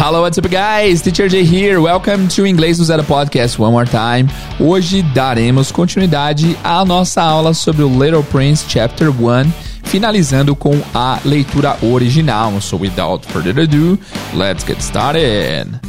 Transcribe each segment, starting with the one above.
Hello, what's up, guys? Teacher J here. Welcome to Inglês do Zero Podcast one more time. Hoje daremos continuidade à nossa aula sobre o Little Prince Chapter 1, finalizando com a leitura original. So, without further ado, let's get started.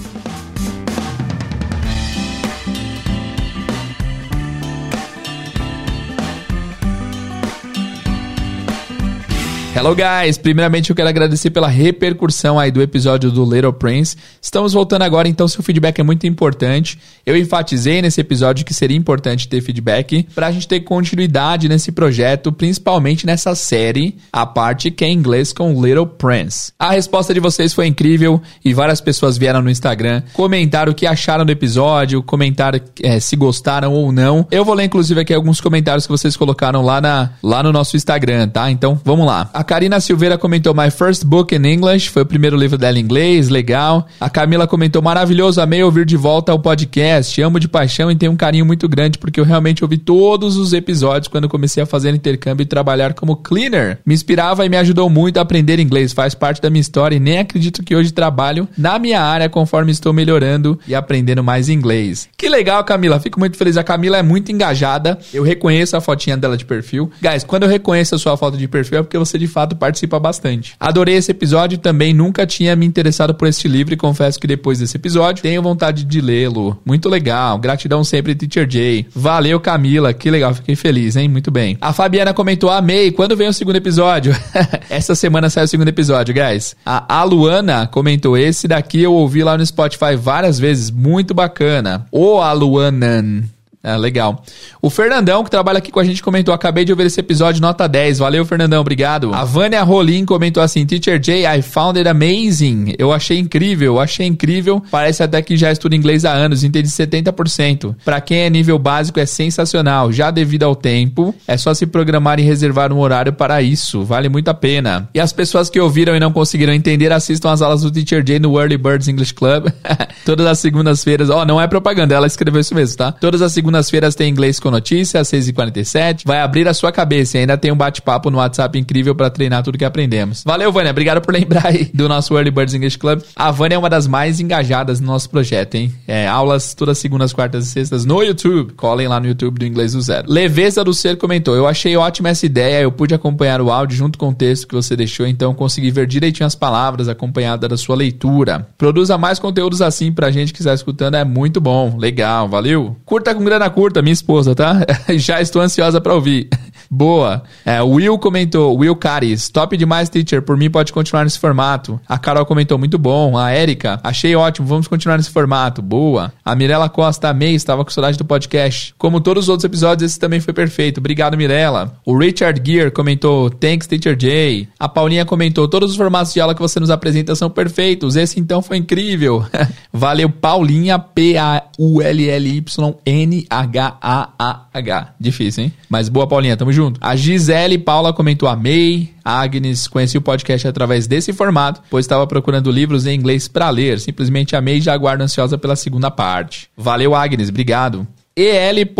Hello guys! Primeiramente eu quero agradecer pela repercussão aí do episódio do Little Prince. Estamos voltando agora, então seu feedback é muito importante. Eu enfatizei nesse episódio que seria importante ter feedback para a gente ter continuidade nesse projeto, principalmente nessa série, a parte que é inglês com Little Prince. A resposta de vocês foi incrível e várias pessoas vieram no Instagram, comentaram o que acharam do episódio, comentaram é, se gostaram ou não. Eu vou ler inclusive aqui alguns comentários que vocês colocaram lá, na, lá no nosso Instagram, tá? Então vamos lá. A Karina Silveira comentou My First Book in English, foi o primeiro livro dela em inglês, legal. A Camila comentou maravilhoso, amei ouvir de volta ao podcast, amo de paixão e tenho um carinho muito grande porque eu realmente ouvi todos os episódios quando comecei a fazer intercâmbio e trabalhar como cleaner. Me inspirava e me ajudou muito a aprender inglês, faz parte da minha história e nem acredito que hoje trabalho na minha área conforme estou melhorando e aprendendo mais inglês. Que legal, Camila, fico muito feliz. A Camila é muito engajada, eu reconheço a fotinha dela de perfil. Guys, quando eu reconheço a sua foto de perfil é porque você de fato participa bastante. Adorei esse episódio também nunca tinha me interessado por este livro e confesso que depois desse episódio tenho vontade de lê-lo. Muito legal. Gratidão sempre, Teacher Jay. Valeu, Camila. Que legal. Fiquei feliz, hein? Muito bem. A Fabiana comentou: Amei. Quando vem o segundo episódio? Essa semana sai o segundo episódio, guys. A Aluana comentou: Esse daqui eu ouvi lá no Spotify várias vezes. Muito bacana. O Aluanan. É, legal. O Fernandão, que trabalha aqui com a gente, comentou: Acabei de ouvir esse episódio, nota 10. Valeu, Fernandão, obrigado. A Vânia Rolim comentou assim: Teacher Jay, I found it amazing. Eu achei incrível, achei incrível. Parece até que já estudo inglês há anos, entendi 70%. Para quem é nível básico, é sensacional. Já devido ao tempo, é só se programar e reservar um horário para isso. Vale muito a pena. E as pessoas que ouviram e não conseguiram entender, assistam as aulas do Teacher Jay no Early Birds English Club. Todas as segundas-feiras. Ó, oh, não é propaganda, ela escreveu isso mesmo, tá? Todas as segundas segundas-feiras tem inglês com notícias, às 6h47. Vai abrir a sua cabeça e ainda tem um bate-papo no WhatsApp incrível para treinar tudo que aprendemos. Valeu, Vânia. Obrigado por lembrar aí do nosso Early Birds English Club. A Vânia é uma das mais engajadas no nosso projeto, hein? É, aulas todas segundas, quartas e sextas no YouTube. Colhem lá no YouTube do Inglês do Zero. Leveza do Ser comentou: Eu achei ótima essa ideia. Eu pude acompanhar o áudio junto com o texto que você deixou, então consegui ver direitinho as palavras acompanhada da sua leitura. Produza mais conteúdos assim pra gente que está escutando, é muito bom. Legal, valeu. Curta com grana curta, minha esposa, tá? Já estou ansiosa para ouvir. Boa. É, Will comentou, Will Caris, top demais, teacher. Por mim pode continuar nesse formato. A Carol comentou, muito bom. A Erika, achei ótimo, vamos continuar nesse formato. Boa. A Mirella Costa, amei, estava com saudade do podcast. Como todos os outros episódios, esse também foi perfeito. Obrigado, Mirella. O Richard Gear comentou, thanks, teacher J. A Paulinha comentou, todos os formatos de aula que você nos apresenta são perfeitos. Esse então foi incrível. Valeu, Paulinha, P-A-U-L-L-Y-N H-A-A-H. Difícil, hein? Mas boa, Paulinha, tamo junto. A Gisele Paula comentou: amei. A Agnes conheci o podcast através desse formato, pois estava procurando livros em inglês para ler. Simplesmente amei e já aguardo ansiosa pela segunda parte. Valeu, Agnes, obrigado. El.ainegima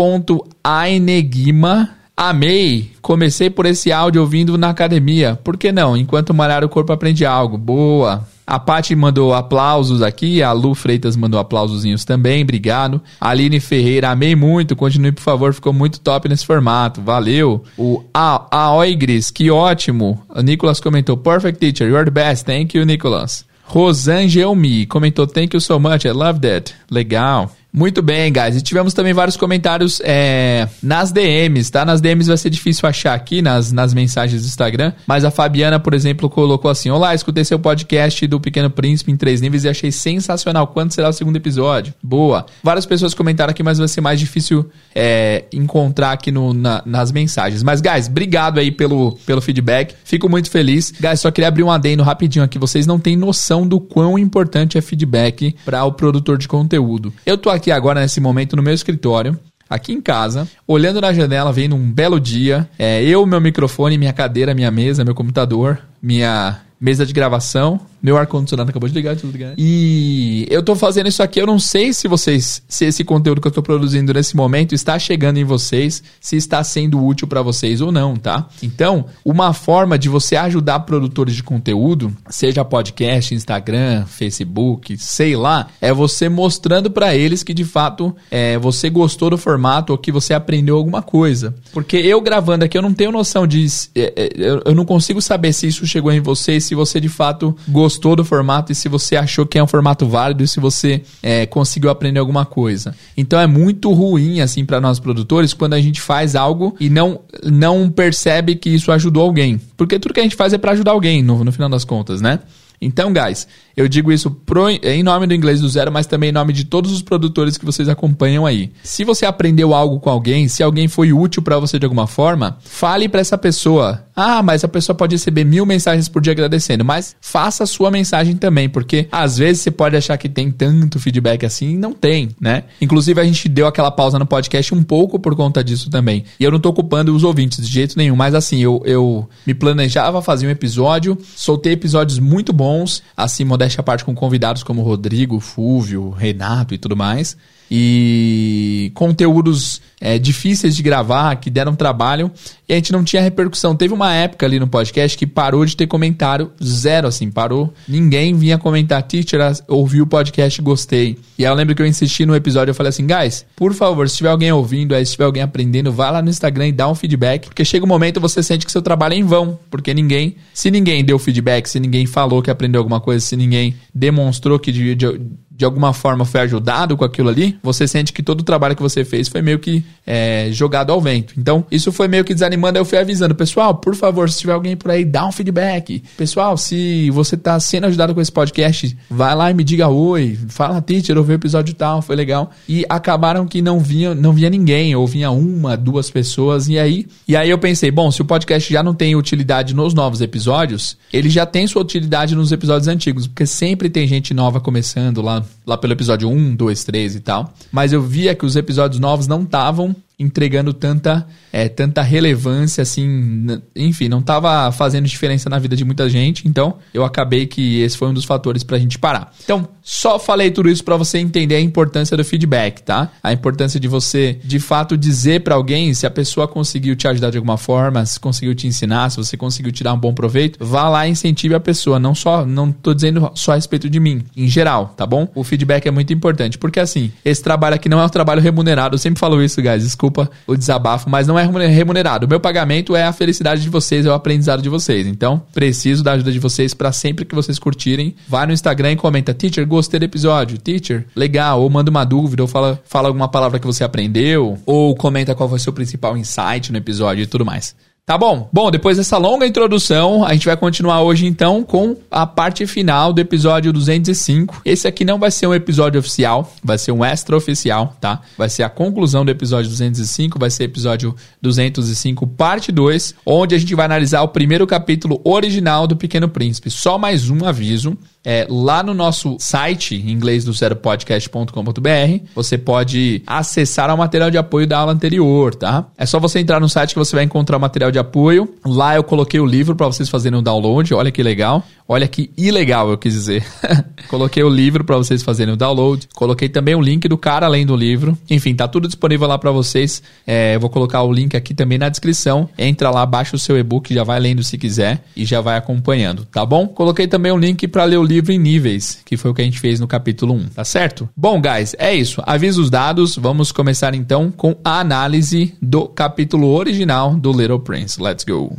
Amei! Comecei por esse áudio ouvindo na academia. Por que não? Enquanto malhar o corpo aprende algo. Boa! A Paty mandou aplausos aqui, a Lu Freitas mandou aplausozinhos também, obrigado. A Aline Ferreira, amei muito, continue por favor, ficou muito top nesse formato, valeu. O A, Oigris, que ótimo. O Nicolas comentou, perfect teacher, you're the best, thank you Nicolas. Rosangelmi comentou, thank you so much, I love that. Legal. Muito bem, guys. E tivemos também vários comentários é, nas DMs, tá? Nas DMs vai ser difícil achar aqui, nas, nas mensagens do Instagram. Mas a Fabiana, por exemplo, colocou assim: Olá, escutei seu podcast do Pequeno Príncipe em três níveis e achei sensacional. Quando será o segundo episódio? Boa. Várias pessoas comentaram aqui, mas vai ser mais difícil é, encontrar aqui no, na, nas mensagens. Mas, guys, obrigado aí pelo, pelo feedback. Fico muito feliz. Guys, só queria abrir um adendo rapidinho aqui. Vocês não têm noção do quão importante é feedback para o produtor de conteúdo. Eu tô aqui aqui agora nesse momento no meu escritório, aqui em casa, olhando na janela, vendo um belo dia, é, eu, meu microfone, minha cadeira, minha mesa, meu computador, minha mesa de gravação, Meu ar-condicionado acabou de ligar, de ligar. E eu tô fazendo isso aqui, eu não sei se vocês, se esse conteúdo que eu tô produzindo nesse momento está chegando em vocês, se está sendo útil para vocês ou não, tá? Então, uma forma de você ajudar produtores de conteúdo, seja podcast, Instagram, Facebook, sei lá, é você mostrando para eles que de fato é, você gostou do formato ou que você aprendeu alguma coisa. Porque eu gravando aqui, eu não tenho noção de. É, é, eu não consigo saber se isso chegou em você, se você de fato gostou do formato e se você achou que é um formato válido e se você é, conseguiu aprender alguma coisa. Então é muito ruim, assim, para nós produtores quando a gente faz algo e não, não percebe que isso ajudou alguém. Porque tudo que a gente faz é para ajudar alguém, no, no final das contas, né? Então, guys, eu digo isso pro, em nome do Inglês do Zero, mas também em nome de todos os produtores que vocês acompanham aí. Se você aprendeu algo com alguém, se alguém foi útil para você de alguma forma, fale para essa pessoa. Ah, mas a pessoa pode receber mil mensagens por dia agradecendo, mas faça a sua mensagem também, porque às vezes você pode achar que tem tanto feedback assim e não tem, né? Inclusive a gente deu aquela pausa no podcast um pouco por conta disso também. E eu não tô ocupando os ouvintes de jeito nenhum, mas assim, eu, eu me planejava fazer um episódio, soltei episódios muito bons assim, modéstia à parte, com convidados como Rodrigo, Fúvio, Renato e tudo mais. E conteúdos é, difíceis de gravar, que deram trabalho, e a gente não tinha repercussão. Teve uma época ali no podcast que parou de ter comentário, zero assim, parou. Ninguém vinha comentar, teacher, ouvi o podcast, gostei. E aí eu lembro que eu insisti no episódio, eu falei assim, guys, por favor, se tiver alguém ouvindo, aí, se tiver alguém aprendendo, vá lá no Instagram e dá um feedback, porque chega um momento você sente que seu trabalho é em vão, porque ninguém, se ninguém deu feedback, se ninguém falou que aprendeu alguma coisa, se ninguém demonstrou que de, de, de alguma forma foi ajudado com aquilo ali, você sente que todo o trabalho que você fez foi meio que é, jogado ao vento. Então, isso foi meio que desanimando. Eu fui avisando, pessoal, por favor, se tiver alguém por aí, dá um feedback. Pessoal, se você está sendo ajudado com esse podcast, vai lá e me diga oi, fala, teacher, eu vi o episódio tal, foi legal. E acabaram que não vinha, não vinha ninguém, ou vinha uma, duas pessoas, e aí, e aí eu pensei, bom, se o podcast já não tem utilidade nos novos episódios, ele já tem sua utilidade nos episódios antigos, porque sempre tem gente nova começando lá lá pelo episódio 1, 2, 3 e tal. Mas eu via que os episódios novos não estavam entregando tanta, é, tanta relevância, assim, enfim, não estava fazendo diferença na vida de muita gente, então eu acabei que esse foi um dos fatores para a gente parar. Então, só falei tudo isso para você entender a importância do feedback, tá? A importância de você, de fato, dizer para alguém se a pessoa conseguiu te ajudar de alguma forma, se conseguiu te ensinar, se você conseguiu tirar um bom proveito, vá lá e incentive a pessoa, não só, não tô dizendo só a respeito de mim, em geral, tá bom? O feedback é muito importante, porque assim, esse trabalho aqui não é um trabalho remunerado, eu sempre falo isso, guys, desculpa desculpa o desabafo, mas não é remunerado. O meu pagamento é a felicidade de vocês, é o aprendizado de vocês. Então, preciso da ajuda de vocês para sempre que vocês curtirem. Vai no Instagram e comenta, teacher, gostei do episódio. Teacher, legal. Ou manda uma dúvida, ou fala, fala alguma palavra que você aprendeu, ou comenta qual foi o seu principal insight no episódio e tudo mais. Tá bom? Bom, depois dessa longa introdução, a gente vai continuar hoje então com a parte final do episódio 205. Esse aqui não vai ser um episódio oficial, vai ser um extra oficial, tá? Vai ser a conclusão do episódio 205, vai ser episódio 205, parte 2, onde a gente vai analisar o primeiro capítulo original do Pequeno Príncipe. Só mais um aviso. É, lá no nosso site, inglês do zeropodcast.com.br, você pode acessar o material de apoio da aula anterior, tá? É só você entrar no site que você vai encontrar o material de apoio. Lá eu coloquei o livro para vocês fazerem o um download. Olha que legal. Olha que ilegal, eu quis dizer. coloquei o livro para vocês fazerem o download. Coloquei também o link do cara além do livro. Enfim, tá tudo disponível lá para vocês. É, eu vou colocar o link aqui também na descrição. Entra lá, baixa o seu e-book, já vai lendo se quiser e já vai acompanhando, tá bom? Coloquei também o link para ler o livro em níveis, que foi o que a gente fez no capítulo 1, tá certo? Bom, guys, é isso. Avisa os dados. Vamos começar então com a análise do capítulo original do Little Prince. Let's go.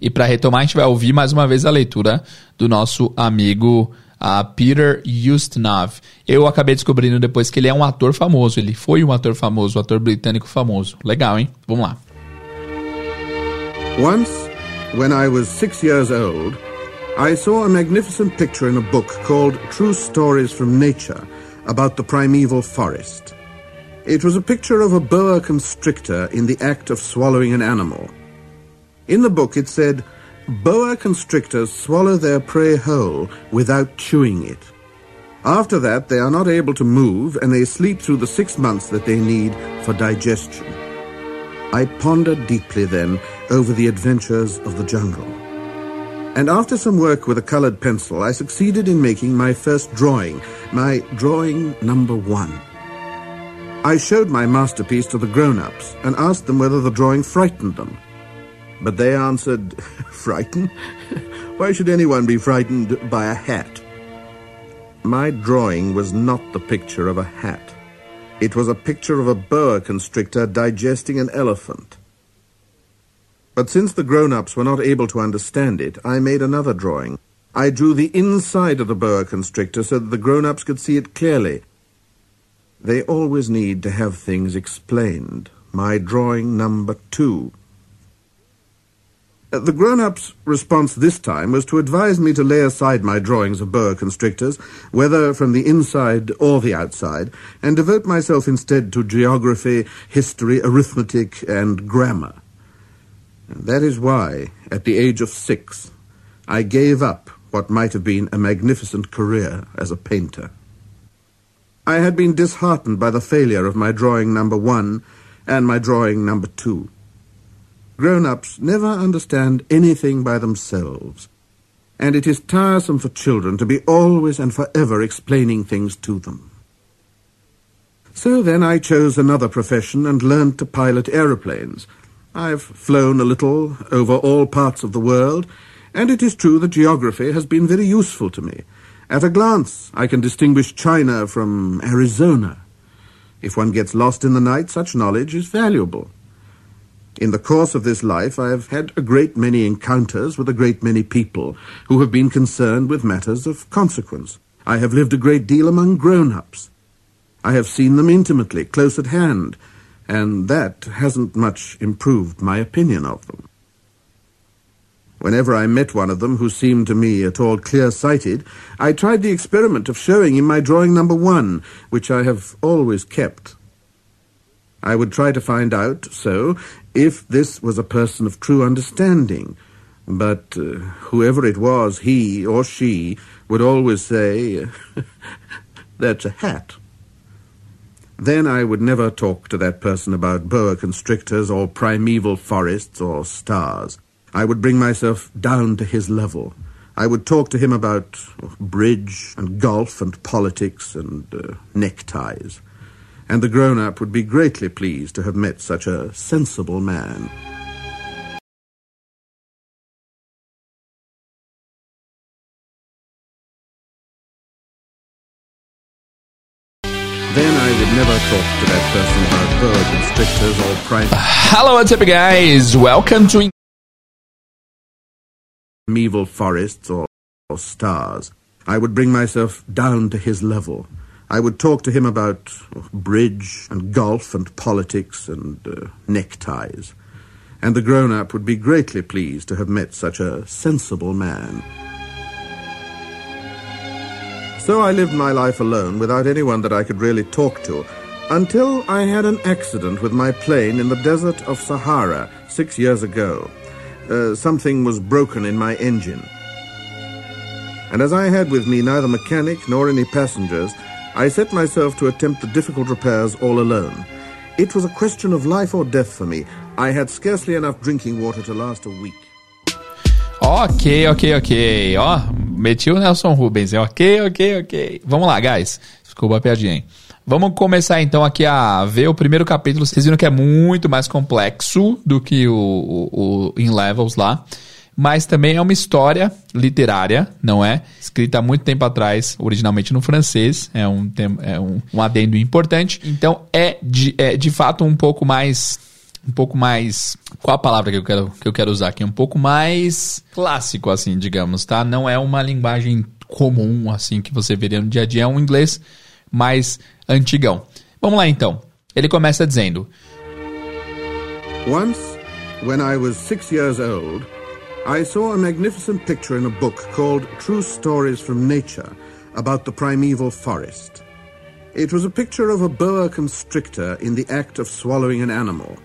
E para retomar, a gente vai ouvir mais uma vez a leitura do nosso amigo uh, Peter Ustinov. Eu acabei descobrindo depois que ele é um ator famoso. Ele foi um ator famoso, um ator britânico famoso. Legal, hein? Vamos lá. Once, when I was six years old, I saw a magnificent picture in a book called True Stories from Nature about the primeval forest. It was a picture of a boa constrictor in the act of swallowing an animal. In the book it said, boa constrictors swallow their prey whole without chewing it. After that, they are not able to move and they sleep through the six months that they need for digestion. I pondered deeply then over the adventures of the jungle. And after some work with a colored pencil, I succeeded in making my first drawing, my drawing number one. I showed my masterpiece to the grown-ups and asked them whether the drawing frightened them. But they answered, Frightened? Why should anyone be frightened by a hat? My drawing was not the picture of a hat. It was a picture of a boa constrictor digesting an elephant. But since the grown-ups were not able to understand it, I made another drawing. I drew the inside of the boa constrictor so that the grown-ups could see it clearly. They always need to have things explained. My drawing number two. Uh, the grown-ups' response this time was to advise me to lay aside my drawings of boa constrictors, whether from the inside or the outside, and devote myself instead to geography, history, arithmetic, and grammar. That is why, at the age of six, I gave up what might have been a magnificent career as a painter. I had been disheartened by the failure of my drawing number one and my drawing number two. Grown-ups never understand anything by themselves, and it is tiresome for children to be always and forever explaining things to them. So then I chose another profession and learned to pilot aeroplanes, I've flown a little over all parts of the world, and it is true that geography has been very useful to me. At a glance, I can distinguish China from Arizona. If one gets lost in the night, such knowledge is valuable. In the course of this life, I have had a great many encounters with a great many people who have been concerned with matters of consequence. I have lived a great deal among grown-ups. I have seen them intimately, close at hand, and that hasn't much improved my opinion of them. Whenever I met one of them who seemed to me at all clear-sighted, I tried the experiment of showing him my drawing number one, which I have always kept. I would try to find out, so, if this was a person of true understanding, but uh, whoever it was, he or she, would always say, that's a hat. Then I would never talk to that person about boa constrictors or primeval forests or stars. I would bring myself down to his level. I would talk to him about bridge and golf and politics and uh, neckties. And the grown-up would be greatly pleased to have met such a sensible man. Never talk to that person about constrictors or. Hello, what's up, guys? Welcome to primeval forests or, or stars. I would bring myself down to his level. I would talk to him about bridge and golf and politics and uh, neckties. And the grown-up would be greatly pleased to have met such a sensible man. So I lived my life alone without anyone that I could really talk to until I had an accident with my plane in the desert of Sahara six years ago. Uh, something was broken in my engine. And as I had with me neither mechanic nor any passengers, I set myself to attempt the difficult repairs all alone. It was a question of life or death for me. I had scarcely enough drinking water to last a week. Ok, ok, ok. Ó, meti o Nelson Rubens. Ok, ok, ok. Vamos lá, guys. Desculpa a piadinha, hein? Vamos começar então aqui a ver o primeiro capítulo. Vocês viram que é muito mais complexo do que o, o, o In Levels lá. Mas também é uma história literária, não é? Escrita há muito tempo atrás, originalmente no francês. É um, é um, um adendo importante. Então é de, é de fato um pouco mais um pouco mais. Qual a palavra que eu quero, que eu quero usar aqui? Um pouco mais clássico, assim, digamos, tá? Não é uma linguagem comum, assim, que você veria no dia a dia. É um inglês mais antigão. Vamos lá então. Ele começa dizendo: Once, when I was six years old, I saw a magnificent picture in a book called True Stories from Nature about the primeval forest. It was a picture of a boa constrictor in the act of swallowing an animal.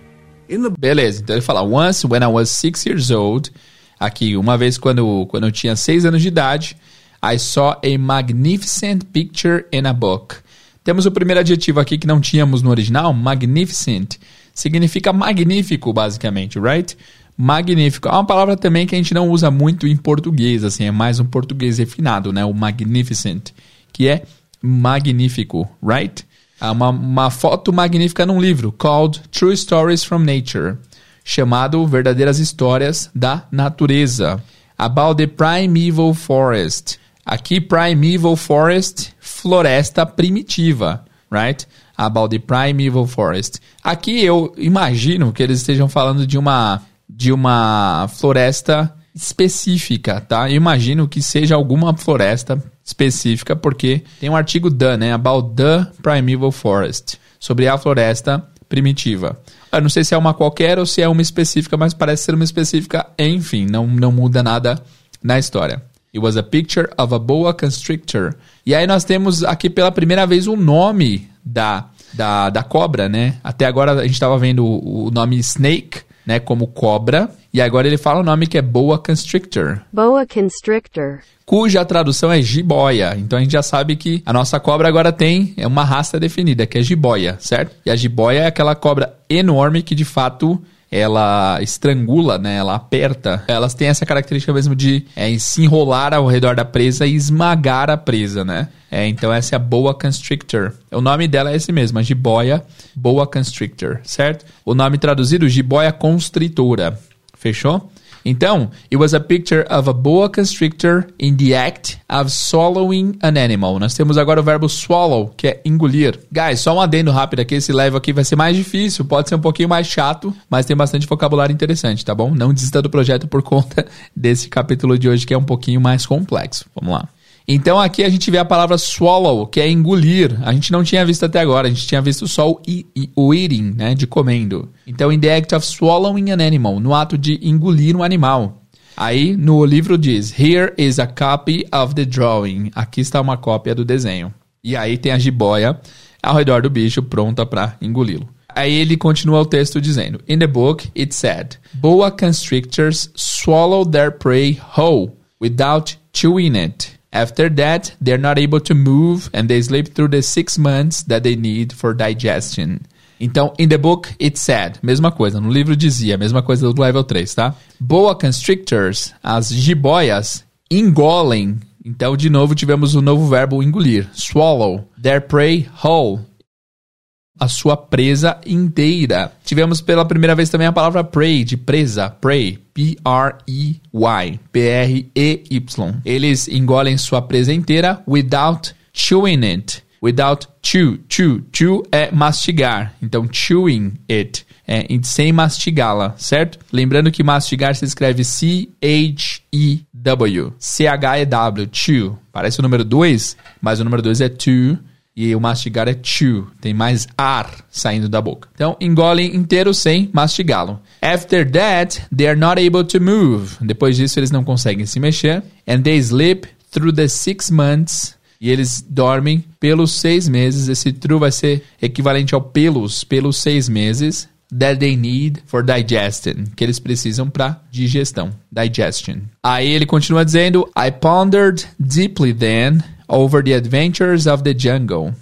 Beleza, então ele fala: Once, when I was six years old, aqui, uma vez quando, quando eu tinha seis anos de idade, I saw a magnificent picture in a book. Temos o primeiro adjetivo aqui que não tínhamos no original, magnificent. Significa magnífico, basicamente, right? magnífico. É uma palavra também que a gente não usa muito em português, assim, é mais um português refinado, né? O magnificent, que é magnífico, right? Uma, uma foto magnífica num livro, called True Stories from Nature, chamado Verdadeiras Histórias da Natureza, about the primeval forest. Aqui, primeval forest, floresta primitiva, right? About the primeval forest. Aqui eu imagino que eles estejam falando de uma de uma floresta específica, tá? Eu imagino que seja alguma floresta específica, porque tem um artigo da, né? About the Primeval Forest, sobre a floresta primitiva. Eu não sei se é uma qualquer ou se é uma específica, mas parece ser uma específica. Enfim, não, não muda nada na história. It was a picture of a boa constrictor. E aí nós temos aqui pela primeira vez o nome da, da, da cobra, né? Até agora a gente estava vendo o, o nome snake, né, como cobra, e agora ele fala o nome que é boa constrictor. Boa constrictor. Cuja tradução é jiboia. Então a gente já sabe que a nossa cobra agora tem é uma raça definida, que é jiboia, certo? E a jiboia é aquela cobra enorme que de fato ela estrangula, né? Ela aperta. Elas têm essa característica mesmo de é, se enrolar ao redor da presa e esmagar a presa, né? É, então essa é a boa constrictor. O nome dela é esse mesmo, a jiboia boa constrictor, certo? O nome traduzido, jiboia constritora. Fechou? Então, it was a picture of a boa constrictor in the act of swallowing an animal. Nós temos agora o verbo swallow, que é engolir. Guys, só um adendo rápido aqui, esse level aqui vai ser mais difícil, pode ser um pouquinho mais chato, mas tem bastante vocabulário interessante, tá bom? Não desista do projeto por conta desse capítulo de hoje que é um pouquinho mais complexo. Vamos lá. Então aqui a gente vê a palavra swallow, que é engolir. A gente não tinha visto até agora, a gente tinha visto só o, eating, né, de comendo. Então, in the act of swallowing an animal, no ato de engolir um animal. Aí no livro diz: Here is a copy of the drawing. Aqui está uma cópia do desenho. E aí tem a jiboia ao redor do bicho pronta para engoli-lo. Aí ele continua o texto dizendo: In the book it said, boa constrictors swallow their prey whole without chewing it. After that, they're not able to move and they sleep through the six months that they need for digestion. Então, in the book, it said, mesma coisa, no livro dizia, mesma coisa do level 3, tá? Boa constrictors, as jiboias, engolem. Então, de novo, tivemos o novo verbo engolir, swallow, their prey whole a sua presa inteira. Tivemos pela primeira vez também a palavra prey, de presa, prey, P-R-E-Y, P-R-E-Y. Eles engolem sua presa inteira without chewing it. Without chew, chew, chew é mastigar. Então, chewing it é sem mastigá-la, certo? Lembrando que mastigar se escreve C-H-E-W. C-H-E-W, chew. Parece o número 2, mas o número 2 é to e o mastigar é chew, tem mais ar saindo da boca. Então, engolem inteiro sem mastigá-lo. After that, they are not able to move. Depois disso, eles não conseguem se mexer. And they sleep through the six months. E eles dormem pelos seis meses. Esse true vai ser equivalente ao pelos, pelos seis meses. That they need for digestion, que eles precisam para digestão, digestion. Aí ele continua dizendo: I pondered deeply then over the adventures of the jungle.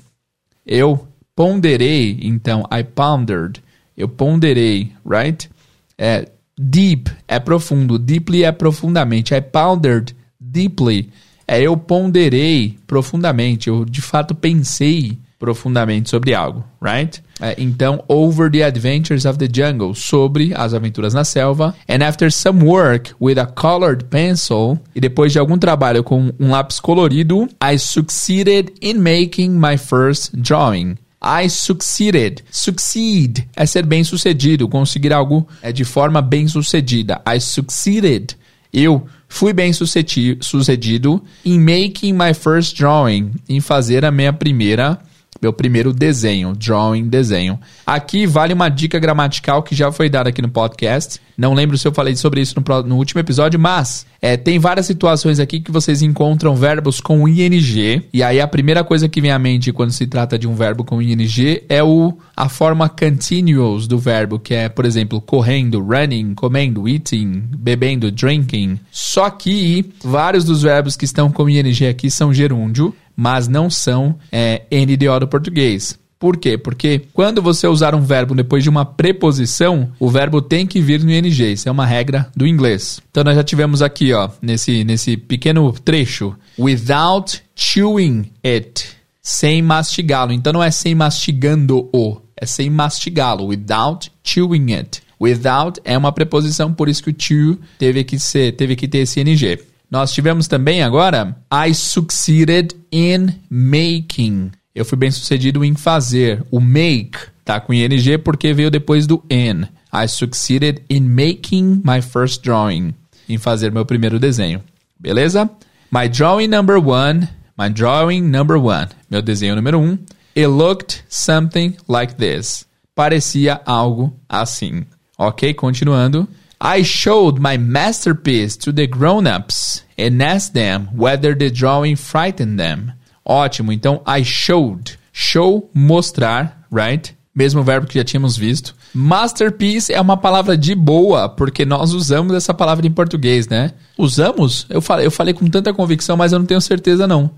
Eu ponderei, então, I pondered. Eu ponderei, right? É, deep é profundo, deeply é profundamente. I pondered deeply é eu ponderei profundamente. Eu de fato pensei profundamente sobre algo, right? É, então, Over the Adventures of the Jungle, sobre as aventuras na selva. And after some work with a colored pencil, e depois de algum trabalho com um lápis colorido, I succeeded in making my first drawing. I succeeded. Succeed é ser bem sucedido, conseguir algo é de forma bem sucedida. I succeeded. Eu fui bem sucedido in making my first drawing, em fazer a minha primeira meu primeiro desenho, drawing, desenho. Aqui vale uma dica gramatical que já foi dada aqui no podcast. Não lembro se eu falei sobre isso no, no último episódio, mas é, tem várias situações aqui que vocês encontram verbos com ing. E aí a primeira coisa que vem à mente quando se trata de um verbo com ing é o, a forma continuous do verbo, que é, por exemplo, correndo, running, comendo, eating, bebendo, drinking. Só que vários dos verbos que estão com ing aqui são gerúndio mas não são é, NDO do português. Por quê? Porque quando você usar um verbo depois de uma preposição, o verbo tem que vir no ing. Isso é uma regra do inglês. Então nós já tivemos aqui, ó, nesse, nesse pequeno trecho, without chewing it, sem mastigá-lo. Então não é sem mastigando-o, é sem mastigá-lo, without chewing it. Without é uma preposição, por isso que o to teve que ser, teve que ter esse ing. Nós tivemos também agora I succeeded in making. Eu fui bem sucedido em fazer. O make tá com ing porque veio depois do in. I succeeded in making my first drawing. Em fazer meu primeiro desenho. Beleza? My drawing number one. My drawing number one. Meu desenho número um. It looked something like this. Parecia algo assim. Ok, continuando. I showed my masterpiece to the grown-ups and asked them whether the drawing frightened them. Ótimo, então I showed. Show, mostrar, right? Mesmo verbo que já tínhamos visto. Masterpiece é uma palavra de boa, porque nós usamos essa palavra em português, né? Usamos? Eu falei, eu falei com tanta convicção, mas eu não tenho certeza não.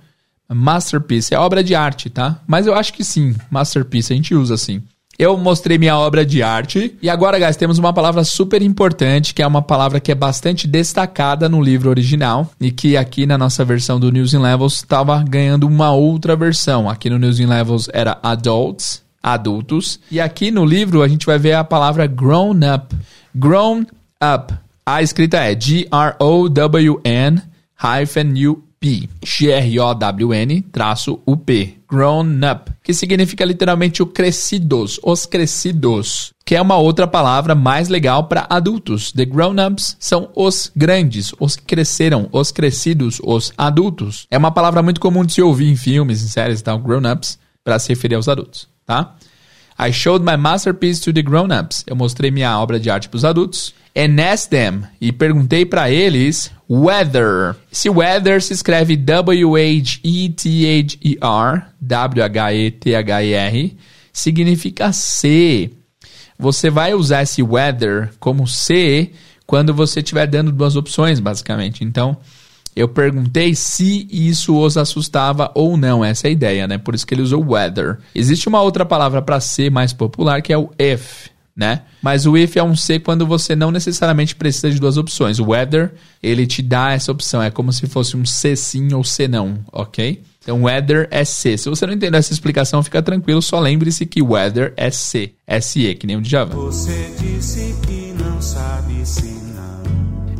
Masterpiece é obra de arte, tá? Mas eu acho que sim, masterpiece a gente usa assim. Eu mostrei minha obra de arte. E agora, guys, temos uma palavra super importante, que é uma palavra que é bastante destacada no livro original e que aqui na nossa versão do News in Levels estava ganhando uma outra versão. Aqui no News in Levels era adults, adultos. E aqui no livro a gente vai ver a palavra grown up. Grown up. A escrita é G-R-O-W-N hyphen U P, G-R-O-W-N, traço U-P, grown up, que significa literalmente o crescidos, os crescidos, que é uma outra palavra mais legal para adultos. The grown-ups são os grandes, os que cresceram, os crescidos, os adultos. É uma palavra muito comum de se ouvir em filmes, em séries e tal, grown-ups, para se referir aos adultos, tá? I showed my masterpiece to the grown-ups. Eu mostrei minha obra de arte para os adultos. And asked them. E perguntei para eles whether. Esse weather se escreve W-H-E-T-H-E-R. W-H-E-T-H-E-R. Significa se. Você vai usar esse weather como se quando você estiver dando duas opções, basicamente. Então, eu perguntei se isso os assustava ou não. Essa é a ideia, né? Por isso que ele usou weather. Existe uma outra palavra para ser mais popular que é o if, né? Mas o if é um C quando você não necessariamente precisa de duas opções. O weather, ele te dá essa opção. É como se fosse um C sim ou C não, ok? Então, weather é C. Se você não entender essa explicação, fica tranquilo. Só lembre-se que weather é C. S-E, que nem o Java. Você disse que não sabe se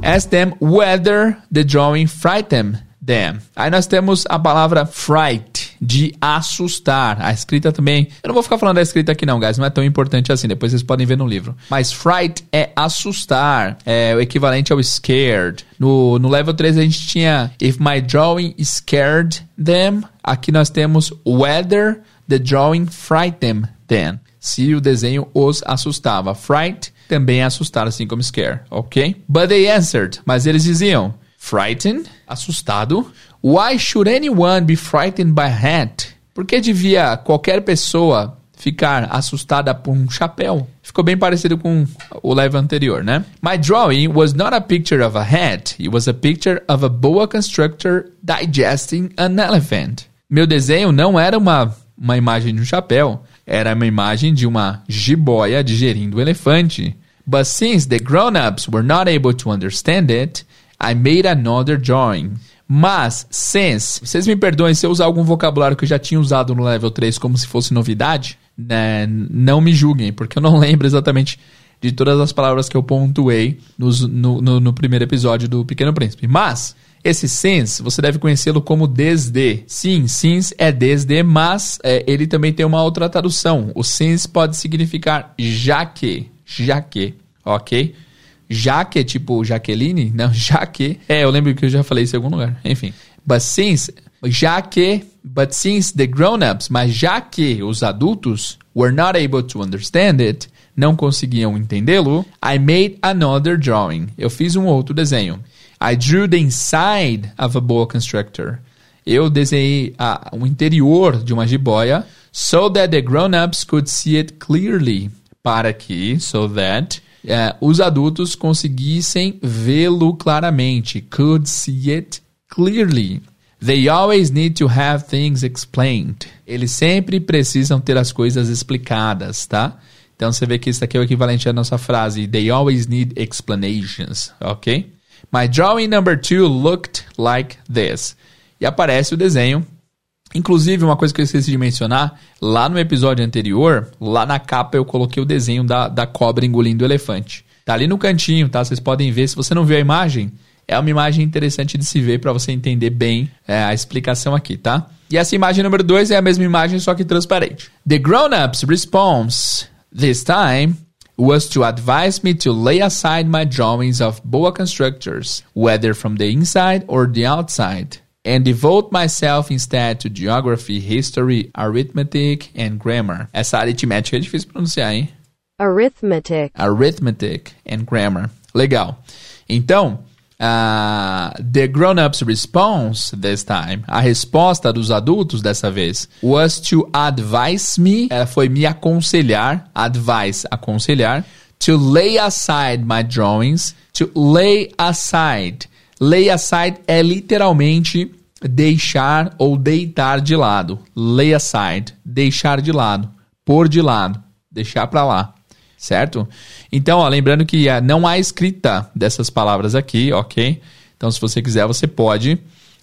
Ask them whether the drawing frightened them. Aí nós temos a palavra fright, de assustar. A escrita também. Eu não vou ficar falando da escrita aqui, não, guys. Não é tão importante assim. Depois vocês podem ver no livro. Mas fright é assustar. É o equivalente ao scared. No, no level 3 a gente tinha If my drawing scared them. Aqui nós temos whether the drawing frightened them. Se o desenho os assustava. Fright também é assustar, assim como scare, ok? But they answered, mas eles diziam, frightened, assustado. Why should anyone be frightened by a hat? Por que devia qualquer pessoa ficar assustada por um chapéu? Ficou bem parecido com o level anterior, né? My drawing was not a picture of a hat, it was a picture of a boa constrictor digesting an elephant. Meu desenho não era uma, uma imagem de um chapéu, era uma imagem de uma jiboia digerindo um elefante. But since the grown-ups were not able to understand it, I made another drawing. Mas, since, vocês me perdoem se eu usar algum vocabulário que eu já tinha usado no level 3 como se fosse novidade, né, não me julguem, porque eu não lembro exatamente de todas as palavras que eu pontuei no, no, no primeiro episódio do Pequeno Príncipe. Mas, esse since, você deve conhecê-lo como desde. Sim, since é desde, mas é, ele também tem uma outra tradução. O since pode significar já que, já que, ok? Já que, tipo Jaqueline? Não, já que. É, eu lembro que eu já falei isso em algum lugar. Enfim. But since, já que, but since the grown-ups, mas já que os adultos were not able to understand it, não conseguiam entendê-lo, I made another drawing. Eu fiz um outro desenho. I drew the inside of a boa constrictor. Eu desenhei a, o interior de uma jiboia so that the grown-ups could see it clearly. Para que, so that, uh, os adultos conseguissem vê-lo claramente. Could see it clearly. They always need to have things explained. Eles sempre precisam ter as coisas explicadas, tá? Então você vê que isso aqui é o equivalente à nossa frase They always need explanations, ok? My drawing number two looked like this. E aparece o desenho. Inclusive, uma coisa que eu esqueci de mencionar, lá no episódio anterior, lá na capa eu coloquei o desenho da, da cobra engolindo o elefante. Tá ali no cantinho, tá? Vocês podem ver. Se você não viu a imagem, é uma imagem interessante de se ver para você entender bem é, a explicação aqui, tá? E essa imagem número 2 é a mesma imagem, só que transparente. The grown-ups response this time was to advise me to lay aside my drawings of boa constructors, whether from the inside or the outside, and devote myself instead to geography, history, arithmetic and grammar. Essa aritmética é difícil pronunciar, hein? Arithmetic. Arithmetic and grammar. Legal. Então, Uh, the grown-ups response this time, a resposta dos adultos dessa vez, was to advise me, ela foi me aconselhar, advise, aconselhar, to lay aside my drawings, to lay aside. Lay aside é literalmente deixar ou deitar de lado. Lay aside, deixar de lado, pôr de lado, deixar para lá certo? Então, ó, lembrando que uh, não há escrita dessas palavras aqui, ok? Então, se você quiser, você pode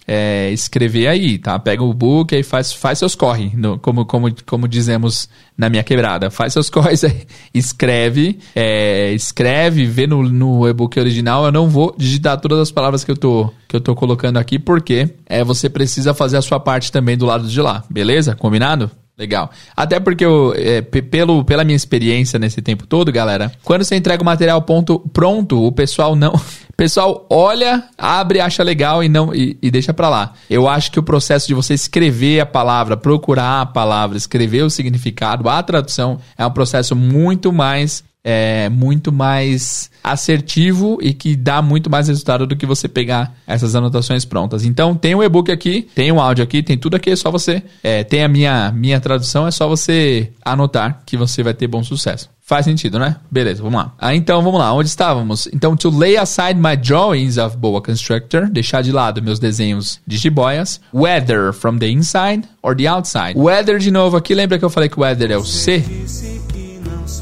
é, escrever aí, tá? Pega o book e faz, faz seus corre, no, como, como, como dizemos na minha quebrada. Faz seus corres aí, escreve, é, escreve, vê no, no e-book original. Eu não vou digitar todas as palavras que eu tô, que eu tô colocando aqui, porque é, você precisa fazer a sua parte também do lado de lá, beleza? Combinado? Legal. Até porque eu, é, pelo, pela minha experiência nesse tempo todo, galera, quando você entrega o material ponto, pronto, o pessoal não. Pessoal olha, abre, acha legal e não e, e deixa para lá. Eu acho que o processo de você escrever a palavra, procurar a palavra, escrever o significado, a tradução é um processo muito mais é muito mais assertivo e que dá muito mais resultado do que você pegar essas anotações prontas. Então tem o um e-book aqui, tem o um áudio aqui, tem tudo aqui, é só você. É, tem a minha, minha tradução, é só você anotar que você vai ter bom sucesso. Faz sentido, né? Beleza, vamos lá. Ah, então vamos lá, onde estávamos? Então, to lay aside my drawings of boa constructor, deixar de lado meus desenhos de jiboias, whether from the inside or the outside. Weather de novo aqui, lembra que eu falei que weather é o C?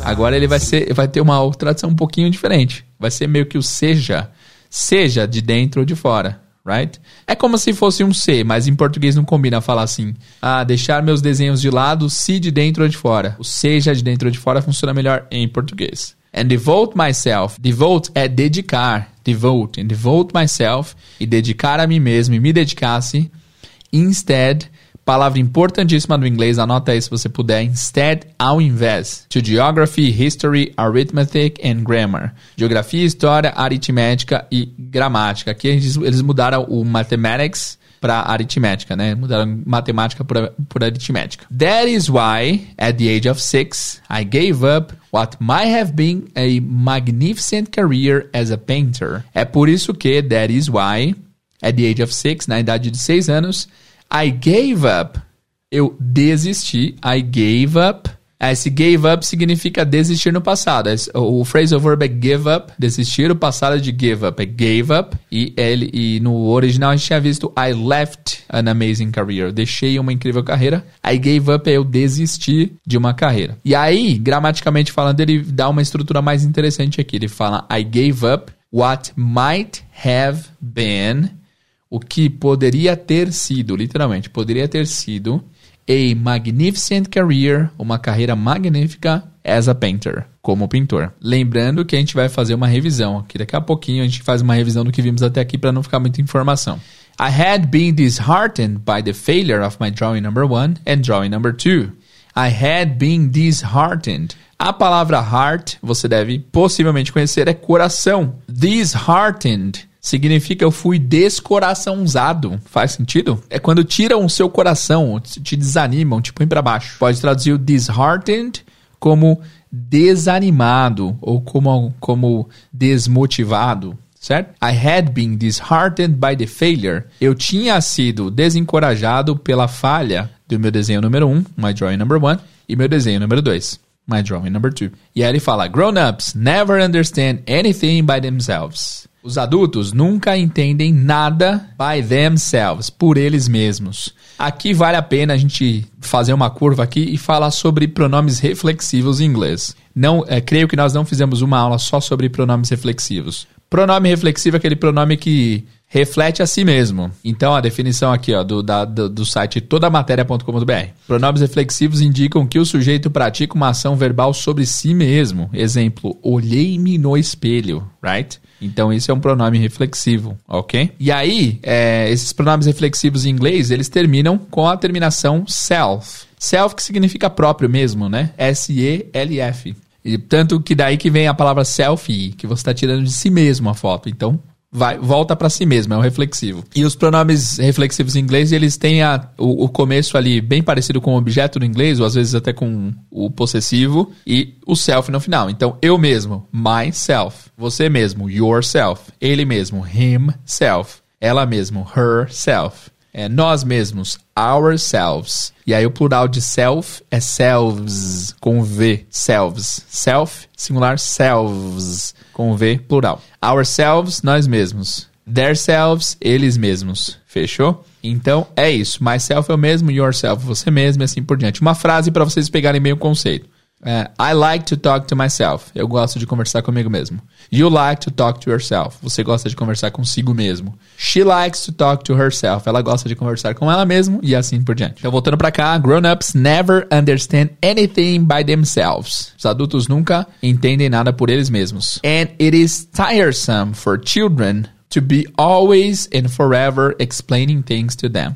Agora ele vai ser, vai ter uma tradução um pouquinho diferente. Vai ser meio que o seja, seja de dentro ou de fora, right? É como se fosse um C, mas em português não combina falar assim. Ah, deixar meus desenhos de lado, se de dentro ou de fora. O seja de dentro ou de fora funciona melhor em português. And devote myself. Devote é dedicar. Devote. And devote myself. E dedicar a mim mesmo. E me dedicasse. Instead Palavra importantíssima do inglês, anota aí se você puder. Instead, ao invés. To geography, history, arithmetic and grammar. Geografia, história, aritmética e gramática. Aqui eles, eles mudaram o mathematics para aritmética, né? Mudaram matemática por, por aritmética. That is why, at the age of six, I gave up what might have been a magnificent career as a painter. É por isso que, that is why, at the age of six, na idade de seis anos, I gave up. Eu desisti. I gave up. Esse gave up significa desistir no passado. O phrasal verb é give up, desistir. O passado é de give up é gave up. E, ele, e no original a gente tinha visto I left an amazing career. deixei uma incrível carreira. I gave up é eu desisti de uma carreira. E aí, gramaticalmente falando, ele dá uma estrutura mais interessante aqui. Ele fala I gave up what might have been o que poderia ter sido, literalmente, poderia ter sido a magnificent career, uma carreira magnífica as a painter, como pintor. Lembrando que a gente vai fazer uma revisão, que daqui a pouquinho a gente faz uma revisão do que vimos até aqui para não ficar muita informação. I had been disheartened by the failure of my drawing number one and drawing number two. I had been disheartened. A palavra heart, você deve possivelmente conhecer, é coração. Disheartened significa eu fui descoraçãozado. Faz sentido? É quando tiram o seu coração, te desanimam, te põem para baixo. Pode traduzir o disheartened como desanimado ou como, como desmotivado. Certo? I had been disheartened by the failure. Eu tinha sido desencorajado pela falha do meu desenho número 1, um, my drawing number 1, e meu desenho número 2, my drawing number 2. E aí ele fala: Grown-ups never understand anything by themselves. Os adultos nunca entendem nada by themselves, por eles mesmos. Aqui vale a pena a gente fazer uma curva aqui e falar sobre pronomes reflexivos em inglês. Não, é, creio que nós não fizemos uma aula só sobre pronomes reflexivos. Pronome reflexivo é aquele pronome que reflete a si mesmo. Então, a definição aqui ó, do, da, do, do site todamatéria.com.br. Pronomes reflexivos indicam que o sujeito pratica uma ação verbal sobre si mesmo. Exemplo, olhei-me no espelho, right? Então, isso é um pronome reflexivo, ok? E aí, é, esses pronomes reflexivos em inglês, eles terminam com a terminação self. Self que significa próprio mesmo, né? S-E-L-F. E tanto que daí que vem a palavra selfie, que você está tirando de si mesmo a foto. Então, vai, volta para si mesmo, é um reflexivo. E os pronomes reflexivos em inglês, eles têm a, o, o, começo ali bem parecido com o objeto no inglês, ou às vezes até com o possessivo, e o self no final. Então, eu mesmo, myself. Você mesmo, yourself. Ele mesmo, himself. Ela mesmo, herself. É, nós mesmos, ourselves. E aí o plural de self é selves, com V, selves. Self, singular, selves, com V, plural. Ourselves, nós mesmos. Their selves, eles mesmos. Fechou? Então é isso. Myself é o mesmo, yourself, você mesmo e assim por diante. Uma frase para vocês pegarem bem o conceito. É, I like to talk to myself. Eu gosto de conversar comigo mesmo. You like to talk to yourself. Você gosta de conversar consigo mesmo. She likes to talk to herself. Ela gosta de conversar com ela mesma e assim por diante. Então, voltando para cá, grown-ups never understand anything by themselves. Os adultos nunca entendem nada por eles mesmos. And it is tiresome for children to be always and forever explaining things to them.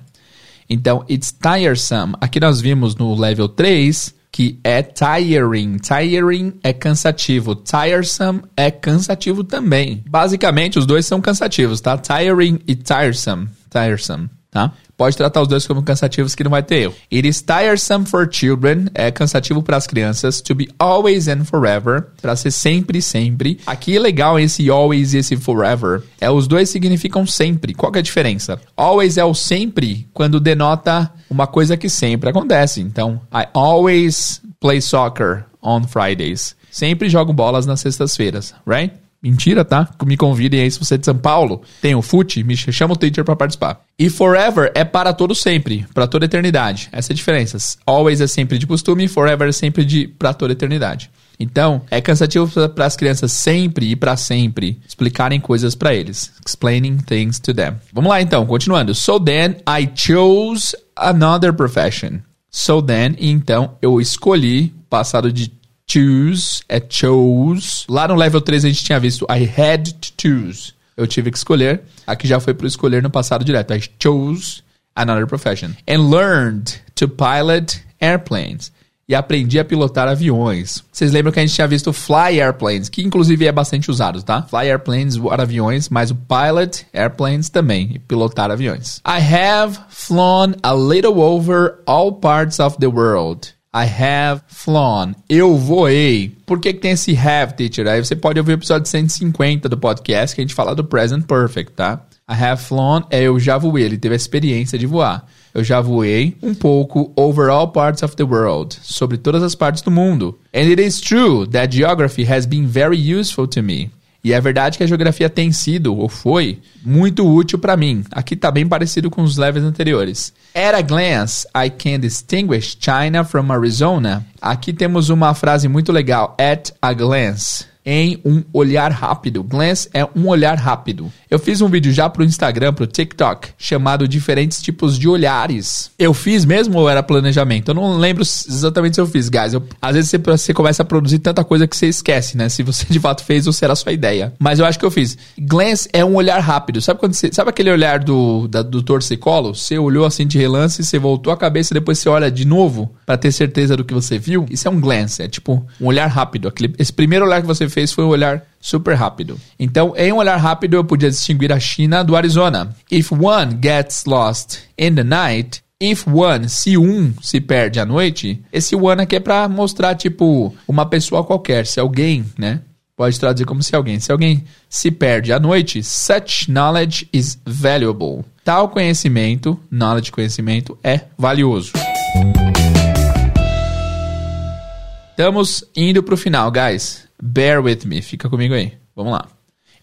Então, it's tiresome. Aqui nós vimos no level 3 que é tiring. Tiring é cansativo. Tiresome é cansativo também. Basicamente, os dois são cansativos, tá? Tiring e tiresome. Tiresome, tá? Pode tratar os dois como cansativos que não vai ter erro. It is tiresome for children, é cansativo para as crianças, to be always and forever, para ser sempre, sempre. Aqui é legal esse always e esse forever. É os dois significam sempre. Qual é a diferença? Always é o sempre quando denota uma coisa que sempre acontece. Então, I always play soccer on Fridays. Sempre jogo bolas nas sextas-feiras, right? Mentira, tá? Me convidem aí se você é de São Paulo. Tem o FUT, me chama o Twitter para participar. E forever é para todo sempre, para toda eternidade. Essa é a diferença. Always é sempre de costume, forever é sempre de para toda eternidade. Então, é cansativo para as crianças sempre e para sempre explicarem coisas para eles. Explaining things to them. Vamos lá então, continuando. So then I chose another profession. So then, então, eu escolhi, passado de choose é chose. Lá no level 3 a gente tinha visto I had to choose. Eu tive que escolher. Aqui já foi para escolher no passado direto. I chose another profession. And learned to pilot airplanes. E aprendi a pilotar aviões. Vocês lembram que a gente tinha visto fly airplanes, que inclusive é bastante usado, tá? Fly airplanes, voar aviões, mas o pilot airplanes também, e pilotar aviões. I have flown a little over all parts of the world. I have flown. Eu voei. Por que, que tem esse have, teacher? Aí você pode ouvir o episódio 150 do podcast que a gente fala do present perfect, tá? I have flown é eu já voei. Ele teve a experiência de voar. Eu já voei um pouco over all parts of the world, sobre todas as partes do mundo. And it is true that geography has been very useful to me. E é verdade que a geografia tem sido, ou foi, muito útil para mim. Aqui está bem parecido com os levels anteriores. At a glance, I can distinguish China from Arizona. Aqui temos uma frase muito legal. At a glance em um olhar rápido. Glance é um olhar rápido. Eu fiz um vídeo já pro Instagram, pro TikTok, chamado Diferentes Tipos de Olhares. Eu fiz mesmo ou era planejamento? Eu não lembro exatamente se eu fiz, guys. Eu, às vezes você, você, começa a produzir tanta coisa que você esquece, né? Se você de fato fez ou se era sua ideia. Mas eu acho que eu fiz. Glance é um olhar rápido. Sabe quando você, sabe aquele olhar do, da, do torcicolo? Você olhou assim de relance, você voltou a cabeça e depois você olha de novo para ter certeza do que você viu? Isso é um glance, é tipo um olhar rápido. Aquele, esse primeiro olhar que você fez foi um olhar super rápido. Então, em um olhar rápido, eu podia distinguir a China do Arizona. If one gets lost in the night, If one, se um se perde à noite, esse one aqui é para mostrar, tipo, uma pessoa qualquer, se alguém, né? Pode traduzir como se alguém. Se alguém se perde à noite, such knowledge is valuable. Tal conhecimento, knowledge conhecimento, é valioso. Estamos indo para o final, guys. Bear with me, fica comigo aí. Vamos lá.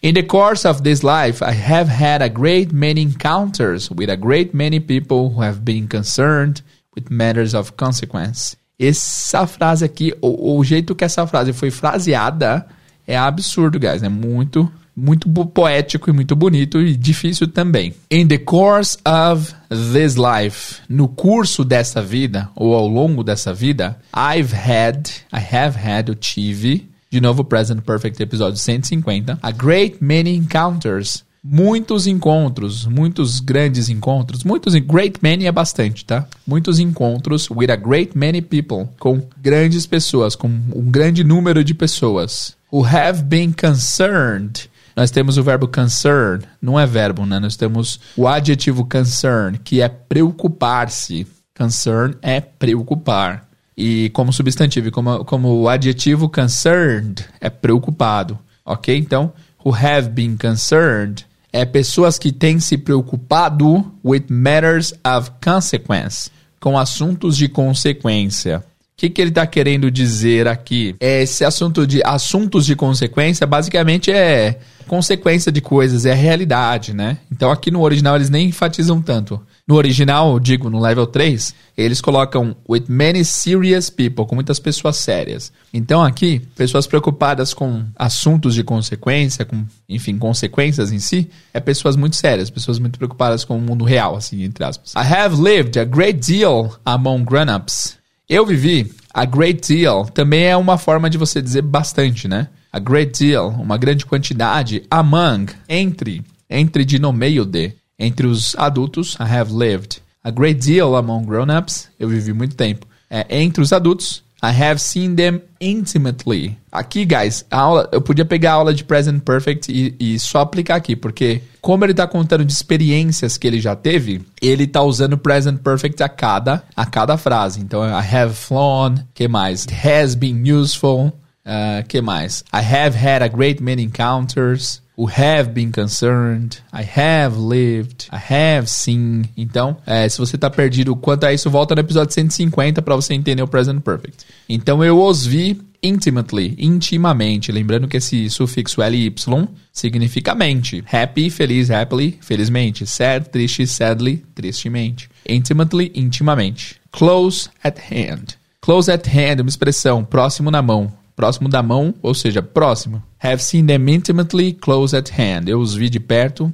In the course of this life, I have had a great many encounters with a great many people who have been concerned with matters of consequence. Essa frase aqui, o, o jeito que essa frase foi fraseada é absurdo, guys. É muito, muito poético e muito bonito e difícil também. In the course of this life, no curso dessa vida ou ao longo dessa vida, I've had, I have had, eu tive, de novo Present Perfect episódio 150, a great many encounters muitos encontros, muitos grandes encontros, muitos great many é bastante, tá? Muitos encontros with a great many people, com grandes pessoas, com um grande número de pessoas who have been concerned. Nós temos o verbo concern, não é verbo, né? Nós temos o adjetivo concern, que é preocupar-se. Concern é preocupar. E como substantivo, como, como o adjetivo concerned é preocupado, ok? Então, who have been concerned é pessoas que têm se preocupado with matters of consequence, com assuntos de consequência. O que, que ele está querendo dizer aqui? Esse assunto de assuntos de consequência basicamente é consequência de coisas, é realidade, né? Então aqui no original eles nem enfatizam tanto. No original, digo, no level 3, eles colocam with many serious people, com muitas pessoas sérias. Então aqui, pessoas preocupadas com assuntos de consequência, com, enfim, consequências em si, é pessoas muito sérias, pessoas muito preocupadas com o mundo real, assim, entre aspas. I have lived a great deal among grown-ups. Eu vivi a great deal, também é uma forma de você dizer bastante, né? A great deal, uma grande quantidade, among, entre, entre de no meio de. Entre os adultos, I have lived a great deal among grown-ups. Eu vivi muito tempo. É, entre os adultos, I have seen them intimately. Aqui, guys, aula, eu podia pegar a aula de present perfect e, e só aplicar aqui, porque como ele está contando de experiências que ele já teve, ele está usando present perfect a cada, a cada frase. Então, I have flown, que mais? It has been useful, uh, que mais? I have had a great many encounters who have been concerned, I have lived, I have seen. Então, é, se você está perdido quanto a isso, volta no episódio 150 para você entender o present perfect. Então, eu os vi intimately, intimamente. Lembrando que esse sufixo ly significa mente. Happy, feliz, happily, felizmente. Sad, triste, sadly, tristemente. Intimately, intimamente. Close at hand. Close at hand, uma expressão, próximo na mão próximo da mão, ou seja, próximo. Have seen them intimately close at hand. Eu os vi de perto,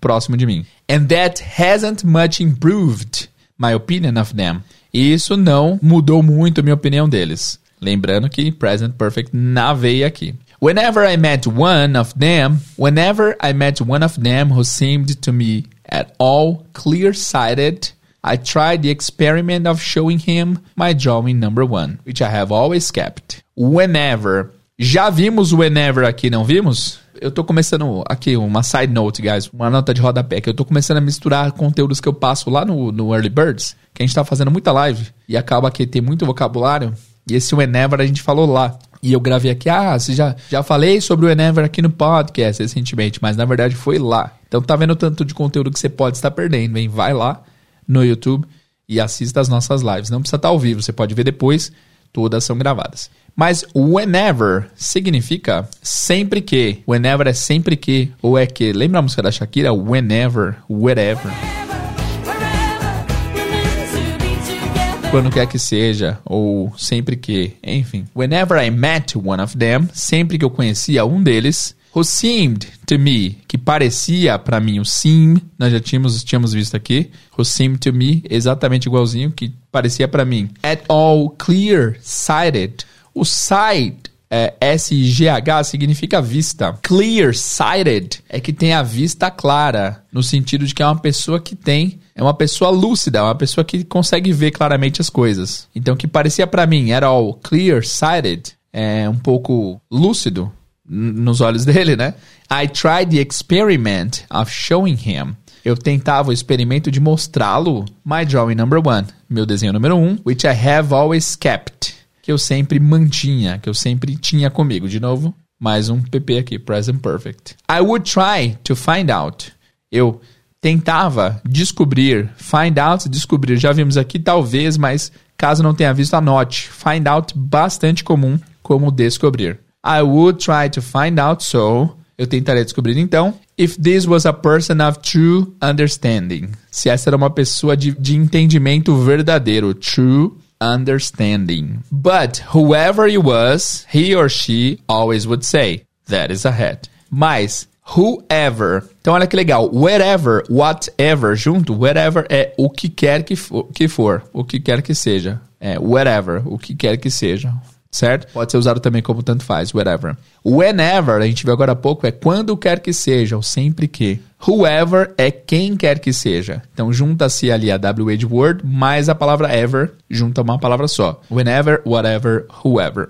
próximo de mim. And that hasn't much improved my opinion of them. E isso não mudou muito a minha opinião deles. Lembrando que present perfect na veia aqui. Whenever I met one of them, whenever I met one of them who seemed to me at all clear-sighted, I tried the experiment of showing him my drawing number one, which I have always kept. Whenever. Já vimos o whenever aqui, não vimos? Eu tô começando aqui uma side note, guys, uma nota de rodapé, que eu tô começando a misturar conteúdos que eu passo lá no, no Early Birds, que a gente tá fazendo muita live e acaba que tem muito vocabulário. E esse whenever a gente falou lá. E eu gravei aqui, ah, você já, já falei sobre o whenever aqui no podcast recentemente, mas na verdade foi lá. Então tá vendo tanto de conteúdo que você pode estar perdendo, hein? Vai lá no YouTube e assista as nossas lives. Não precisa estar ao vivo, você pode ver depois, todas são gravadas. Mas whenever significa sempre que. Whenever é sempre que ou é que. Lembra a música da Shakira? Whenever, wherever. Quando quer que seja, ou sempre que, enfim. Whenever I met one of them, sempre que eu conhecia um deles, who seemed to me, que parecia para mim, o seem, nós já tínhamos, tínhamos visto aqui, who seemed to me, exatamente igualzinho, que parecia para mim, at all clear-sighted, o sight é, S-I-G-H significa vista. Clear-sighted é que tem a vista clara, no sentido de que é uma pessoa que tem, é uma pessoa lúcida, uma pessoa que consegue ver claramente as coisas. Então, o que parecia para mim era o clear-sighted, é um pouco lúcido nos olhos dele, né? I tried the experiment of showing him. Eu tentava o experimento de mostrá-lo my drawing number one, meu desenho número um, which I have always kept que eu sempre mantinha, que eu sempre tinha comigo. De novo, mais um PP aqui, present perfect. I would try to find out. Eu tentava descobrir, find out, descobrir. Já vimos aqui talvez, mas caso não tenha visto, anote. Find out bastante comum como descobrir. I would try to find out so. Eu tentaria descobrir então. If this was a person of true understanding. Se essa era uma pessoa de, de entendimento verdadeiro. True understanding. But whoever he was, he or she always would say, that is a hat. Mas, whoever. Então olha que legal. Wherever, whatever, junto, wherever é o que quer que for, que for o que quer que seja. É, whatever, o que quer que seja certo? Pode ser usado também como tanto faz, whatever. Whenever, a gente viu agora há pouco, é quando quer que seja, ou sempre que. Whoever é quem quer que seja. Então junta-se ali a WH word mais a palavra ever, junta uma palavra só. Whenever, whatever, whoever.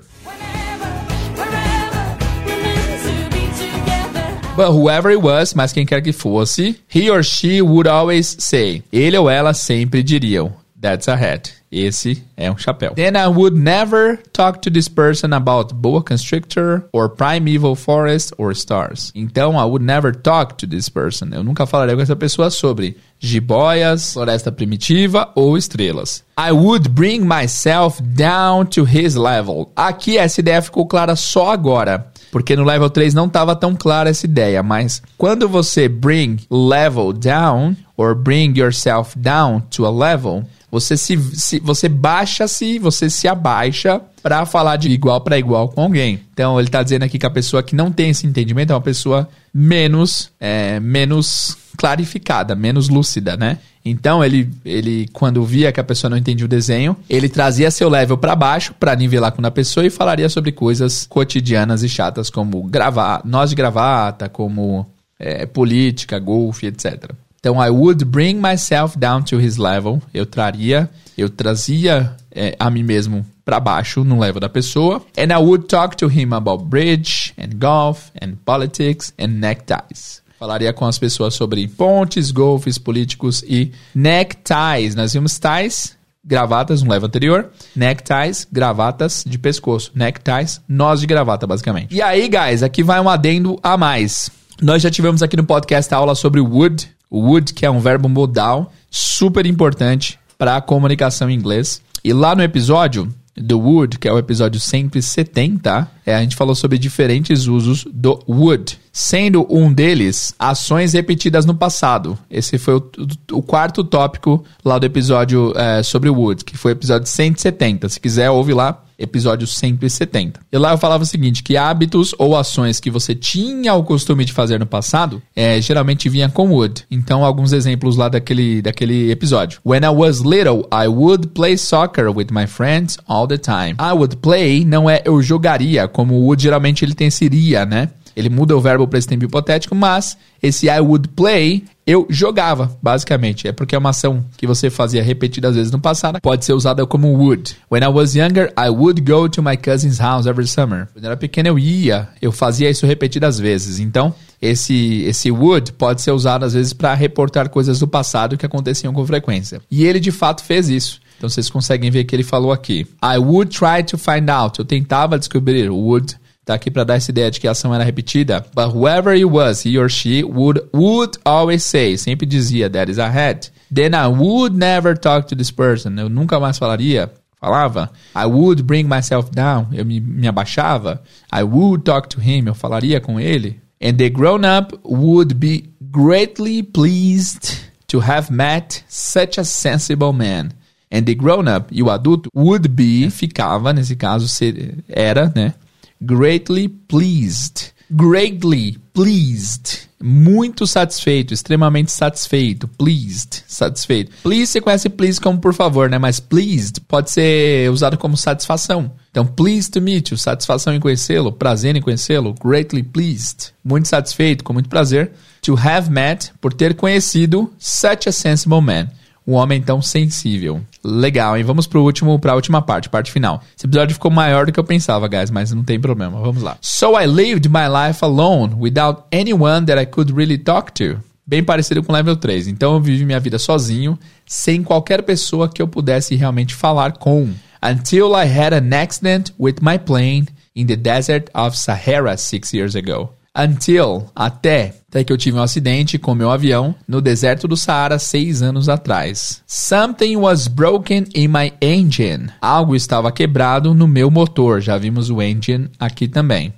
But whoever it was, mas quem quer que fosse, he or she would always say. Ele ou ela sempre diriam. That's a hat. Esse é um chapéu. Then I would never talk to this person about boa constrictor or primeval forest or stars. Então, I would never talk to this person. Eu nunca falaria com essa pessoa sobre jiboias, floresta primitiva ou estrelas. I would bring myself down to his level. Aqui essa ideia ficou clara só agora. Porque no level 3 não estava tão clara essa ideia, mas quando você bring level down or bring yourself down to a level, você se, se você baixa-se, você se abaixa para falar de igual para igual com alguém. Então ele está dizendo aqui que a pessoa que não tem esse entendimento é uma pessoa menos é, menos clarificada, menos lúcida, né? Então ele, ele quando via que a pessoa não entendia o desenho, ele trazia seu level para baixo para nivelar com a pessoa e falaria sobre coisas cotidianas e chatas como gravar, nós de gravata, como é, política, golfe, etc. Então, I would bring myself down to his level. Eu traria, eu trazia é, a mim mesmo para baixo no level da pessoa. And I would talk to him about bridge and golf and politics and neckties. Falaria com as pessoas sobre pontes, golfes, políticos e neckties. Nós vimos ties, gravatas no level anterior. Neckties, gravatas de pescoço. Neckties, nós de gravata, basicamente. E aí, guys, aqui vai um adendo a mais. Nós já tivemos aqui no podcast a aula sobre would, o would, que é um verbo modal super importante para a comunicação em inglês. E lá no episódio do would, que é o episódio 170, é, a gente falou sobre diferentes usos do would, sendo um deles ações repetidas no passado. Esse foi o, o quarto tópico lá do episódio é, sobre would, que foi o episódio 170. Se quiser, ouve lá episódio 170. E lá eu falava o seguinte, que hábitos ou ações que você tinha o costume de fazer no passado, é, geralmente vinha com would. Então, alguns exemplos lá daquele, daquele episódio. When I was little, I would play soccer with my friends all the time. I would play não é eu jogaria, como o would geralmente ele tem seria, né? Ele muda o verbo para esse tempo hipotético, mas esse I would play eu jogava, basicamente. É porque é uma ação que você fazia repetidas vezes no passado. Pode ser usada como would. When I was younger, I would go to my cousin's house every summer. Quando eu era pequeno, eu ia. Eu fazia isso repetidas vezes. Então, esse, esse would pode ser usado às vezes para reportar coisas do passado que aconteciam com frequência. E ele de fato fez isso. Então vocês conseguem ver que ele falou aqui. I would try to find out. Eu tentava descobrir. Would tá aqui para dar essa ideia de que a ação era repetida. But whoever it was, he or she would would always say, sempre dizia that is a hat. Then I would never talk to this person. Eu nunca mais falaria. Falava. I would bring myself down. Eu me, me abaixava. I would talk to him. Eu falaria com ele. And the grown up would be greatly pleased to have met such a sensible man. And the grown up, e o adulto, would be, ficava, nesse caso, ser, era, né? Greatly pleased. Greatly pleased. Muito satisfeito, extremamente satisfeito. Pleased, satisfeito. Please, você conhece please como por favor, né? Mas pleased pode ser usado como satisfação. Então, pleased to meet you, satisfação em conhecê-lo, prazer em conhecê-lo. Greatly pleased, muito satisfeito, com muito prazer. To have met, por ter conhecido such a sensible man um homem tão sensível. Legal, hein? Vamos pro último, pra última parte, parte final. Esse episódio ficou maior do que eu pensava, guys, mas não tem problema. Vamos lá. So I lived my life alone, without anyone that I could really talk to. Bem parecido com level 3. Então eu vivi minha vida sozinho, sem qualquer pessoa que eu pudesse realmente falar com. Until I had an accident with my plane in the desert of Sahara six years ago until, até, até que eu tive um acidente com meu avião no deserto do Saara seis anos atrás. Something was broken in my engine. Algo estava quebrado no meu motor. Já vimos o engine aqui também.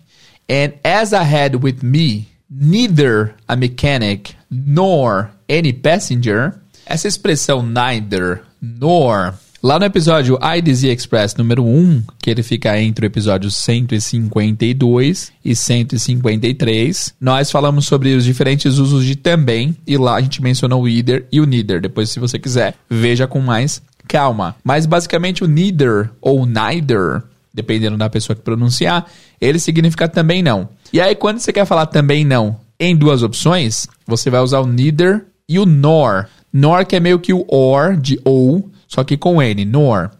And as I had with me neither a mechanic nor any passenger. Essa expressão neither nor Lá no episódio I Dizzy Express número 1, que ele fica entre o episódio 152 e 153, nós falamos sobre os diferentes usos de também, e lá a gente mencionou o either e o neither. Depois, se você quiser, veja com mais calma. Mas basicamente o neither ou neither, dependendo da pessoa que pronunciar, ele significa também não. E aí, quando você quer falar também não em duas opções, você vai usar o neither e o nor. Nor que é meio que o or de ou, só que com N, nor.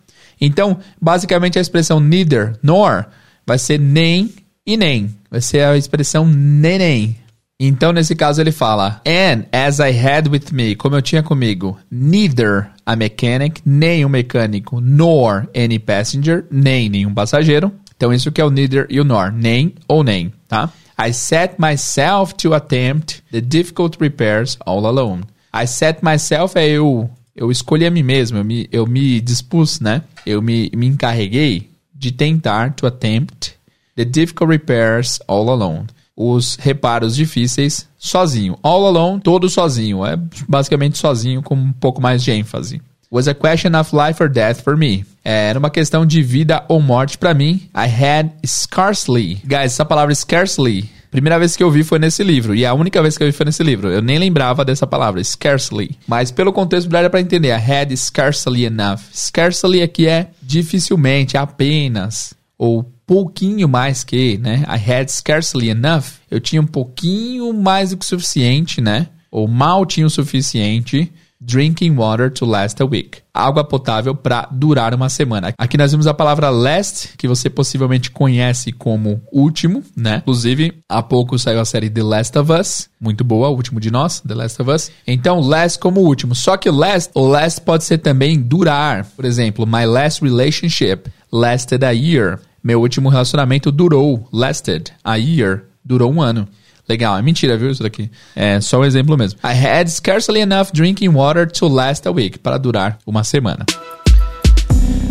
Então, basicamente a expressão neither nor vai ser nem e nem. Vai ser a expressão nem. Então, nesse caso, ele fala: And as I had with me, como eu tinha comigo, neither a mechanic, nem o mecânico, nor any passenger, nem nenhum passageiro. Então, isso que é o neither e o nor, nem ou nem, tá? I set myself to attempt the difficult repairs all alone. I set myself é eu eu escolhi a mim mesmo, eu me, eu me dispus, né? Eu me, me encarreguei de tentar, to attempt, the difficult repairs all alone. Os reparos difíceis sozinho. All alone, todo sozinho. É basicamente sozinho com um pouco mais de ênfase. Was a question of life or death for me. Era uma questão de vida ou morte para mim. I had scarcely. Guys, essa palavra scarcely Primeira vez que eu vi foi nesse livro. E a única vez que eu vi foi nesse livro. Eu nem lembrava dessa palavra, scarcely. Mas pelo contexto daria para entender. I had scarcely enough. Scarcely aqui é dificilmente, apenas. Ou pouquinho mais que, né? I had scarcely enough. Eu tinha um pouquinho mais do que o suficiente, né? Ou mal tinha o suficiente drinking water to last a week. Água potável para durar uma semana. Aqui nós vimos a palavra last, que você possivelmente conhece como último, né? Inclusive, há pouco saiu a série The Last of Us, muito boa, o último de nós, The Last of Us. Então, last como último. Só que last, o last pode ser também durar. Por exemplo, my last relationship lasted a year. Meu último relacionamento durou, lasted a year, durou um ano. Legal, é mentira, viu isso daqui? É só um exemplo mesmo. I had scarcely enough drinking water to last a week, para durar uma semana.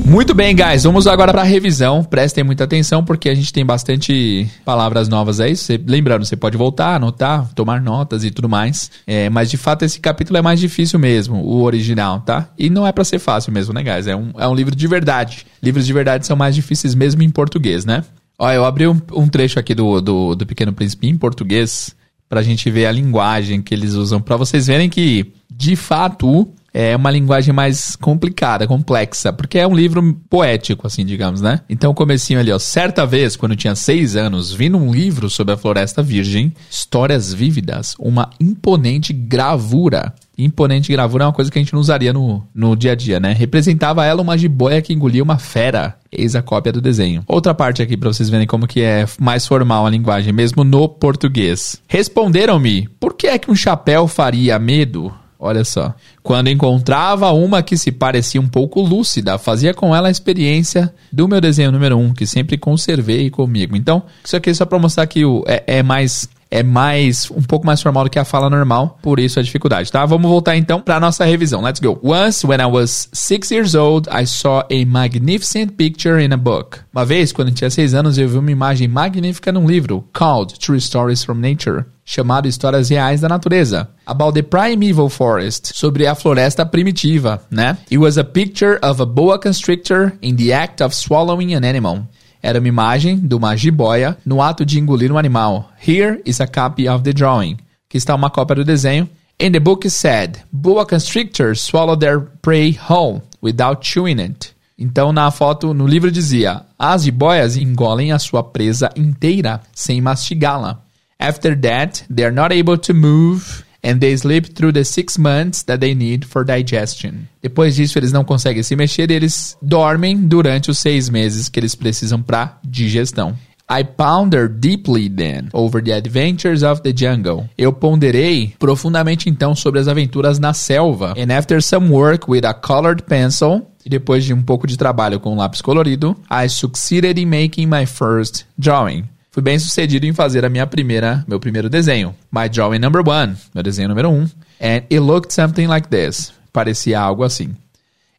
Muito bem, guys. Vamos agora para a revisão. Prestem muita atenção porque a gente tem bastante palavras novas aí. Você, lembrando, você pode voltar, anotar, tomar notas e tudo mais. É, mas de fato esse capítulo é mais difícil mesmo, o original, tá? E não é para ser fácil mesmo, né, guys? É um, é um livro de verdade. Livros de verdade são mais difíceis mesmo em português, né? Ó, eu abri um, um trecho aqui do, do, do Pequeno Príncipe em português pra gente ver a linguagem que eles usam, para vocês verem que, de fato, é uma linguagem mais complicada, complexa, porque é um livro poético, assim, digamos, né? Então, comecinho ali, ó. Certa vez, quando tinha seis anos, vi num livro sobre a Floresta Virgem, histórias vívidas, uma imponente gravura imponente gravura é uma coisa que a gente não usaria no, no dia a dia, né? Representava ela uma jiboia que engolia uma fera. Eis a cópia do desenho. Outra parte aqui para vocês verem como que é mais formal a linguagem, mesmo no português. Responderam-me, por que é que um chapéu faria medo? Olha só. Quando encontrava uma que se parecia um pouco lúcida, fazia com ela a experiência do meu desenho número 1, um, que sempre conservei comigo. Então, isso aqui é só para mostrar que o, é, é mais é mais um pouco mais formal do que a fala normal, por isso a dificuldade, tá? Vamos voltar então para nossa revisão. Let's go. Once when I was six years old, I saw a magnificent picture in a book. Uma vez, quando eu tinha seis anos, eu vi uma imagem magnífica num livro called True Stories from Nature chamado Histórias Reais da Natureza, about the primeval forest, sobre a floresta primitiva, né? It was a picture of a boa constrictor in the act of swallowing an animal. Era uma imagem de uma jiboia no ato de engolir um animal. Here is a copy of the drawing. Que está uma cópia do desenho. And the book said, boa constrictors swallow their prey whole without chewing it. Então na foto, no livro dizia, as jiboias engolem a sua presa inteira sem mastigá-la. After that, they are not able to move and they sleep through the six months that they need for digestion. Depois disso, eles não conseguem se mexer, eles dormem durante os seis meses que eles precisam para digestão. I pondered deeply then over the adventures of the jungle. Eu ponderei profundamente então sobre as aventuras na selva. And after some work with a colored pencil, e depois de um pouco de trabalho com um lápis colorido, I succeeded in making my first drawing. Fui bem sucedido em fazer a minha primeira, meu primeiro desenho. My drawing number one, meu desenho número um. And it looked something like this. Parecia algo assim.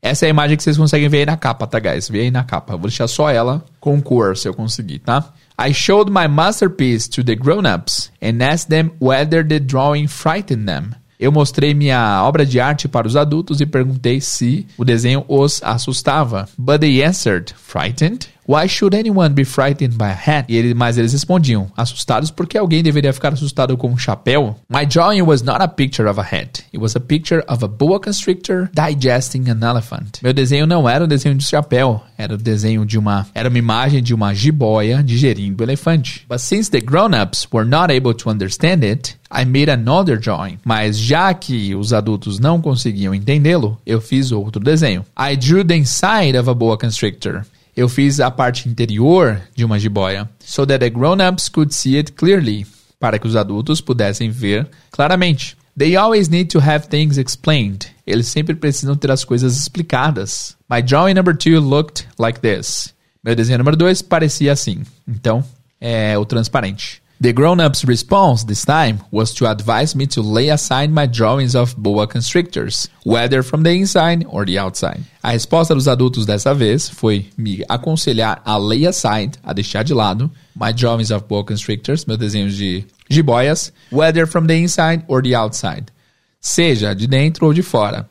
Essa é a imagem que vocês conseguem ver aí na capa, tá, guys? Vê aí na capa. Vou deixar só ela com cor, se eu conseguir, tá? I showed my masterpiece to the grown-ups and asked them whether the drawing frightened them. Eu mostrei minha obra de arte para os adultos e perguntei se o desenho os assustava. But they answered, frightened? Why should anyone be frightened by a hat? E ele, mas eles respondiam, assustados porque alguém deveria ficar assustado com um chapéu? My drawing was not a picture of a hat. It was a picture of a boa constrictor digesting an elephant. Meu desenho não era um desenho de chapéu, era o um desenho de uma, era uma imagem de uma jiboia digerindo o elefante. But since the grown-ups were not able to understand it, I made another drawing. Mas já que os adultos não conseguiam entendê-lo, eu fiz outro desenho. I drew the inside of a boa constrictor eu fiz a parte interior de uma jiboia, so that the grown-ups could see it clearly, para que os adultos pudessem ver claramente. They always need to have things explained. Eles sempre precisam ter as coisas explicadas. My drawing number two looked like this. Meu desenho número 2 parecia assim. Então, é o transparente. The grown-up's response this time was to advise me to lay aside my drawings of boa constrictors, whether from the inside or the outside. A resposta dos adultos dessa vez foi me aconselhar a lay aside, a deixar de lado, my drawings of boa constrictors, meus desenhos de jiboias, whether from the inside or the outside, seja de dentro ou de fora.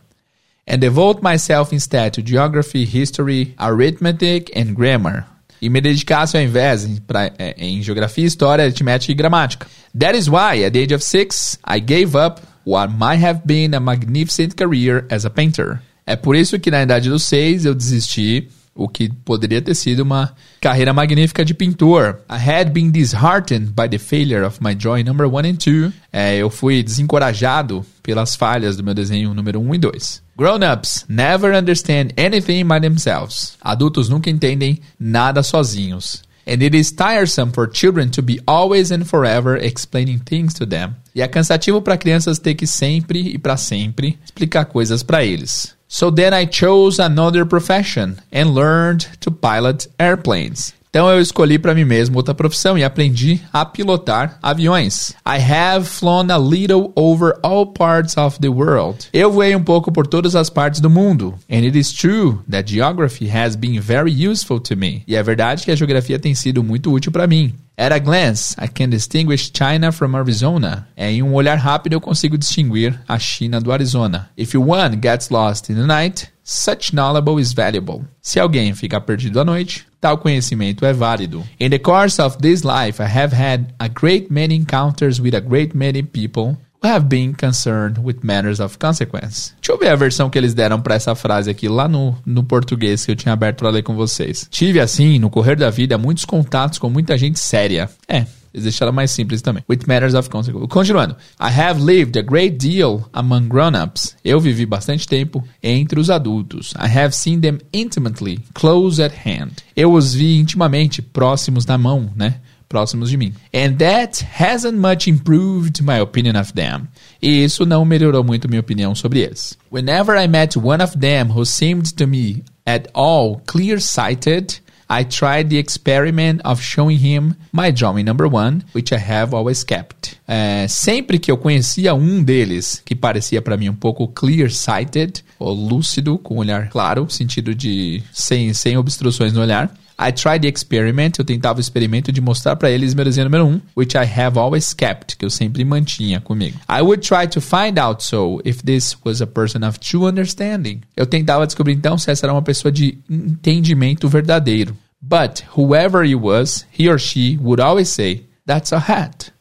And devote myself instead to geography, history, arithmetic and grammar, e me dedicasse ao invés em, pra, é, em geografia, história, aritmética e gramática. That is why, at the age of six, I gave up what might have been a magnificent career as a painter. É por isso que na idade dos seis eu desisti o que poderia ter sido uma carreira magnífica de pintor. I had been disheartened by the failure of my drawing number one and two. É, eu fui desencorajado pelas falhas do meu desenho número 1 um e 2. Grown-ups never understand anything by themselves. Adultos nunca entendem nada sozinhos. And it is tiresome for children to be always and forever explaining things to them. E é cansativo para crianças ter que sempre e para sempre explicar coisas para eles. So then I chose another profession and learned to pilot airplanes. Então eu escolhi para mim mesmo outra profissão e aprendi a pilotar aviões. I have flown a little over all parts of the world. Eu voei um pouco por todas as partes do mundo. And it is true that geography has been very useful to me. E é verdade que a geografia tem sido muito útil para mim. At a glance, I can distinguish China from Arizona. É, em um olhar rápido eu consigo distinguir a China do Arizona. If one gets lost in the night, such knowledge is valuable. Se alguém fica perdido à noite, tal conhecimento é válido. In the course of this life, I have had a great many encounters with a great many people have been concerned with matters of consequence. Deixa eu ver a versão que eles deram para essa frase aqui lá no, no português que eu tinha aberto para ler com vocês. Tive assim, no correr da vida, muitos contatos com muita gente séria. É, eles deixaram mais simples também. With matters of consequence. Continuando. I have lived a great deal among grown-ups. Eu vivi bastante tempo entre os adultos. I have seen them intimately, close at hand. Eu os vi intimamente, próximos da mão, né? Próximos de mim. And that hasn't much improved my opinion of them. E isso não melhorou muito minha opinião sobre eles. Whenever I met one of them who seemed to me at all clear-sighted, I tried the experiment of showing him my drawing number one, which I have always kept. É, sempre que eu conhecia um deles que parecia para mim um pouco clear-sighted, ou lúcido, com olhar claro, sentido de sem, sem obstruções no olhar, I tried the experiment, eu tentava o experimento de mostrar para eles meu desenho número 1, um, which I have always kept, que eu sempre mantinha comigo. I would try to find out so if this was a person of true understanding. Eu tentava descobrir então se essa era uma pessoa de entendimento verdadeiro. But whoever he was, he or she would always say, that's a hat.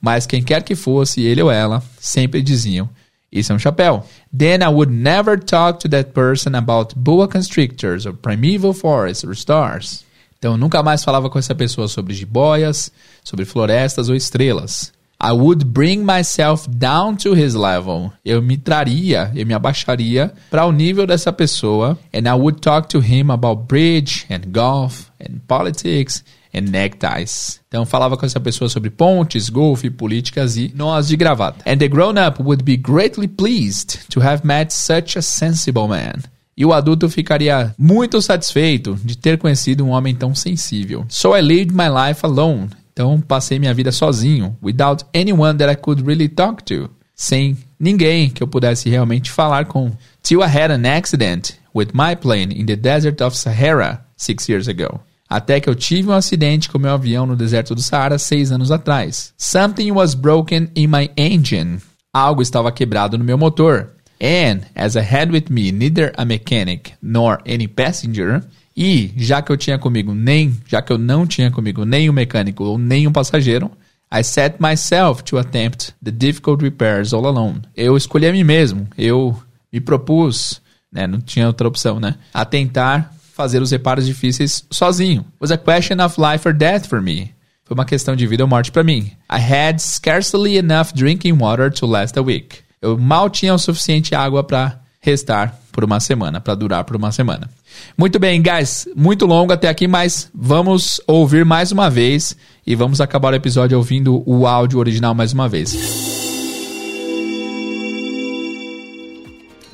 Mas quem quer que fosse, ele ou ela, sempre diziam, isso é um chapéu. Then I would never talk to that person about boa constrictors or primeval forests or stars. Então, nunca mais falava com essa pessoa sobre jiboias, sobre florestas ou estrelas. I would bring myself down to his level. Eu me traria, eu me abaixaria para o nível dessa pessoa. And I would talk to him about bridge and golf and politics and neckties. Então falava com essa pessoa sobre pontes, golfe, políticas e nós de gravata. And the grown-up would be greatly pleased to have met such a sensible man. E o adulto ficaria muito satisfeito de ter conhecido um homem tão sensível. So I lived my life alone. Então passei minha vida sozinho, without anyone that I could really talk to. Sem ninguém que eu pudesse realmente falar com. Till I had an accident with my plane in the desert of Sahara six years ago até que eu tive um acidente com meu avião no deserto do Saara seis anos atrás. Something was broken in my engine. Algo estava quebrado no meu motor. And, as I had with me neither a mechanic nor any passenger, e já que eu tinha comigo nem, já que eu não tinha comigo nem um mecânico ou nem um passageiro, I set myself to attempt the difficult repairs all alone. Eu escolhi a mim mesmo. Eu me propus, né, não tinha outra opção, né, a tentar fazer os reparos difíceis sozinho. Was a question of life or death for me. Foi uma questão de vida ou morte para mim. I had scarcely enough drinking water to last a week. Eu mal tinha o suficiente água para restar por uma semana, para durar por uma semana. Muito bem, guys, muito longo até aqui, mas vamos ouvir mais uma vez e vamos acabar o episódio ouvindo o áudio original mais uma vez.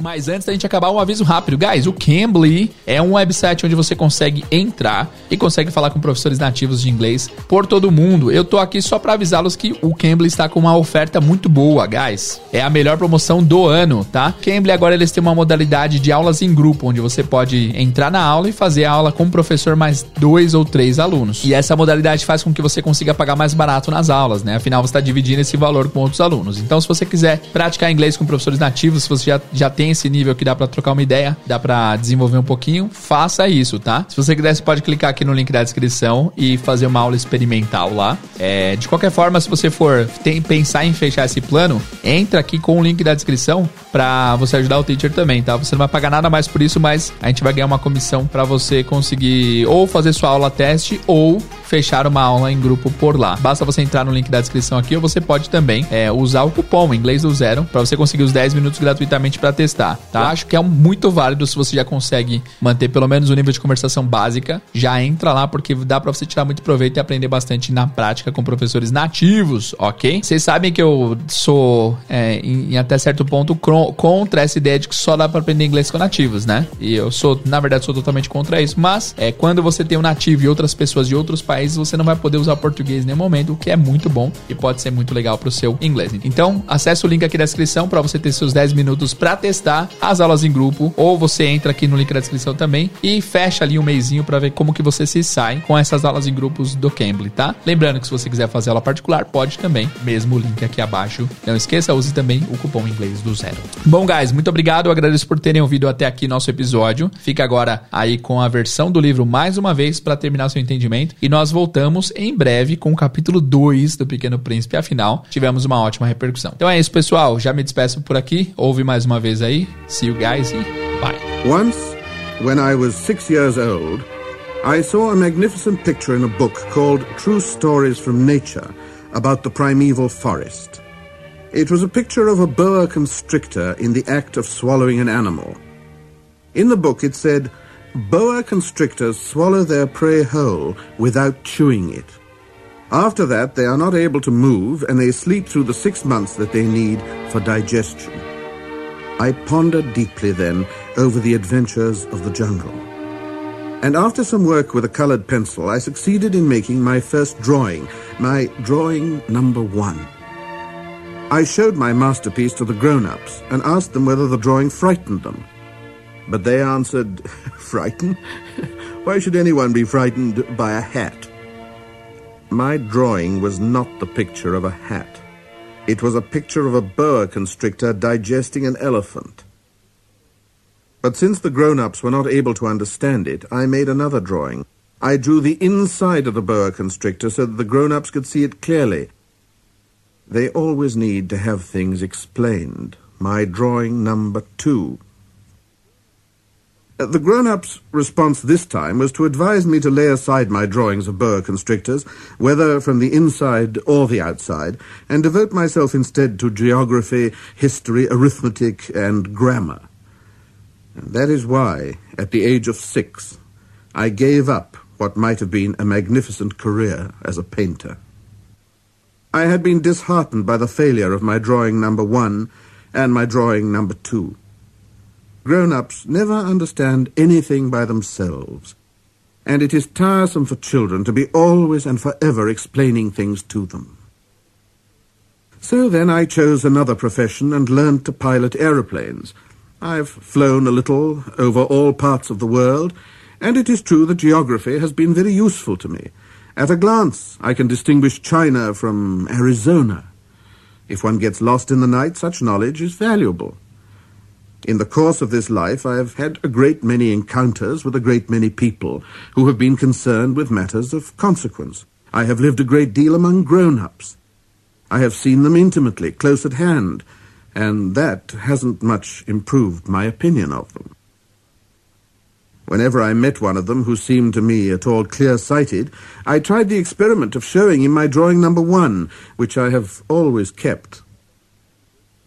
Mas antes da gente acabar, um aviso rápido. Guys, o Cambly é um website onde você consegue entrar e consegue falar com professores nativos de inglês por todo mundo. Eu tô aqui só para avisá-los que o Cambly está com uma oferta muito boa, guys. É a melhor promoção do ano, tá? Cambly agora eles têm uma modalidade de aulas em grupo, onde você pode entrar na aula e fazer a aula com o professor mais dois ou três alunos. E essa modalidade faz com que você consiga pagar mais barato nas aulas, né? Afinal, você está dividindo esse valor com outros alunos. Então, se você quiser praticar inglês com professores nativos, se você já, já tem esse nível que dá para trocar uma ideia, dá para desenvolver um pouquinho, faça isso, tá? Se você quiser, você pode clicar aqui no link da descrição e fazer uma aula experimental lá. É, de qualquer forma, se você for tem, pensar em fechar esse plano, entra aqui com o link da descrição para você ajudar o teacher também, tá? Você não vai pagar nada mais por isso, mas a gente vai ganhar uma comissão para você conseguir ou fazer sua aula teste ou fechar uma aula em grupo por lá. Basta você entrar no link da descrição aqui ou você pode também é, usar o cupom inglês do zero para você conseguir os 10 minutos gratuitamente para testar, tá? Eu acho que é muito válido se você já consegue manter pelo menos o nível de conversação básica. Já entra lá porque dá para você tirar muito proveito e aprender bastante na prática com professores nativos, ok? Vocês sabem que eu sou é, em, em, até certo ponto contra essa ideia de que só dá para aprender inglês com nativos, né? E eu sou, na verdade, sou totalmente contra isso. Mas é quando você tem um nativo e outras pessoas de outros países você não vai poder usar português em nenhum momento, o que é muito bom e pode ser muito legal para o seu inglês. Então, acesse o link aqui da descrição para você ter seus 10 minutos para testar as aulas em grupo, ou você entra aqui no link da descrição também e fecha ali um mêsinho para ver como que você se sai com essas aulas em grupos do Cambly, tá? Lembrando que se você quiser fazer aula particular, pode também, mesmo o link aqui abaixo. Não esqueça, use também o cupom inglês do zero. Bom, guys, muito obrigado, eu agradeço por terem ouvido até aqui nosso episódio. Fica agora aí com a versão do livro mais uma vez para terminar seu entendimento e nós voltamos em breve com o capítulo 2 do Pequeno Príncipe. Afinal, tivemos uma ótima repercussão. Então é isso, pessoal. Já me despeço por aqui. Ouve mais uma vez aí. See you guys bye. Once, when I was six years old, I saw a magnificent picture in a book called True Stories from Nature about the primeval forest. It was a picture of a boa constrictor in the act of swallowing an animal. In the book it said, Boa constrictors swallow their prey whole without chewing it. After that, they are not able to move and they sleep through the six months that they need for digestion. I pondered deeply then over the adventures of the jungle. And after some work with a colored pencil, I succeeded in making my first drawing, my drawing number one. I showed my masterpiece to the grown-ups and asked them whether the drawing frightened them. But they answered, Frightened? Why should anyone be frightened by a hat? My drawing was not the picture of a hat. It was a picture of a boa constrictor digesting an elephant. But since the grown-ups were not able to understand it, I made another drawing. I drew the inside of the boa constrictor so that the grown-ups could see it clearly. They always need to have things explained. My drawing number two. Uh, the grown-up's response this time was to advise me to lay aside my drawings of boa constrictors, whether from the inside or the outside, and devote myself instead to geography, history, arithmetic, and grammar. And that is why, at the age of six, I gave up what might have been a magnificent career as a painter. I had been disheartened by the failure of my drawing number one and my drawing number two. Grown-ups never understand anything by themselves, and it is tiresome for children to be always and forever explaining things to them. So then I chose another profession and learned to pilot aeroplanes. I've flown a little over all parts of the world, And it is true that geography has been very useful to me. At a glance, I can distinguish China from Arizona. If one gets lost in the night, such knowledge is valuable. In the course of this life, I have had a great many encounters with a great many people who have been concerned with matters of consequence. I have lived a great deal among grown-ups. I have seen them intimately, close at hand, and that hasn't much improved my opinion of them. Whenever I met one of them who seemed to me at all clear-sighted, I tried the experiment of showing him my drawing number one, which I have always kept.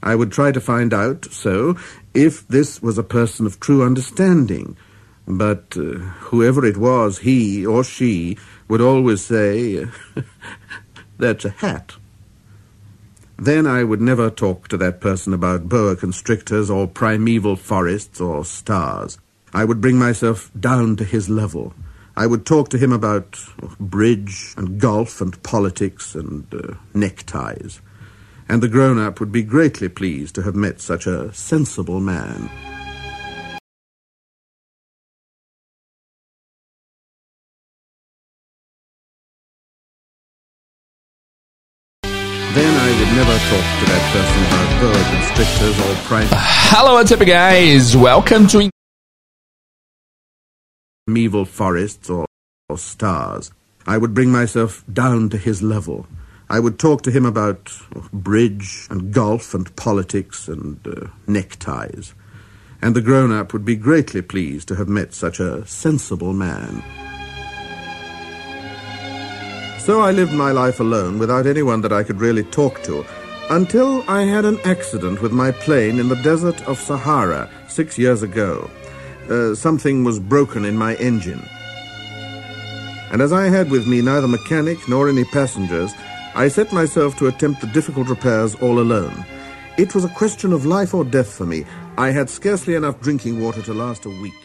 I would try to find out, so, if this was a person of true understanding. But uh, whoever it was, he or she, would always say, That's a hat. Then I would never talk to that person about boa constrictors or primeval forests or stars. I would bring myself down to his level. I would talk to him about bridge and golf and politics and uh, neckties. And the grown-up would be greatly pleased to have met such a sensible man. Then I would never talk to that person about boa constrictors or prime... Hello, what's up, guys? Welcome to primeval forests or, or stars. I would bring myself down to his level. I would talk to him about bridge and golf and politics and uh, neckties. And the grown-up would be greatly pleased to have met such a sensible man. So I lived my life alone without anyone that I could really talk to until I had an accident with my plane in the desert of Sahara six years ago. Uh, something was broken in my engine. And as I had with me neither mechanic nor any passengers, I set myself to attempt the difficult repairs all alone. It was a question of life or death for me. I had scarcely enough drinking water to last a week.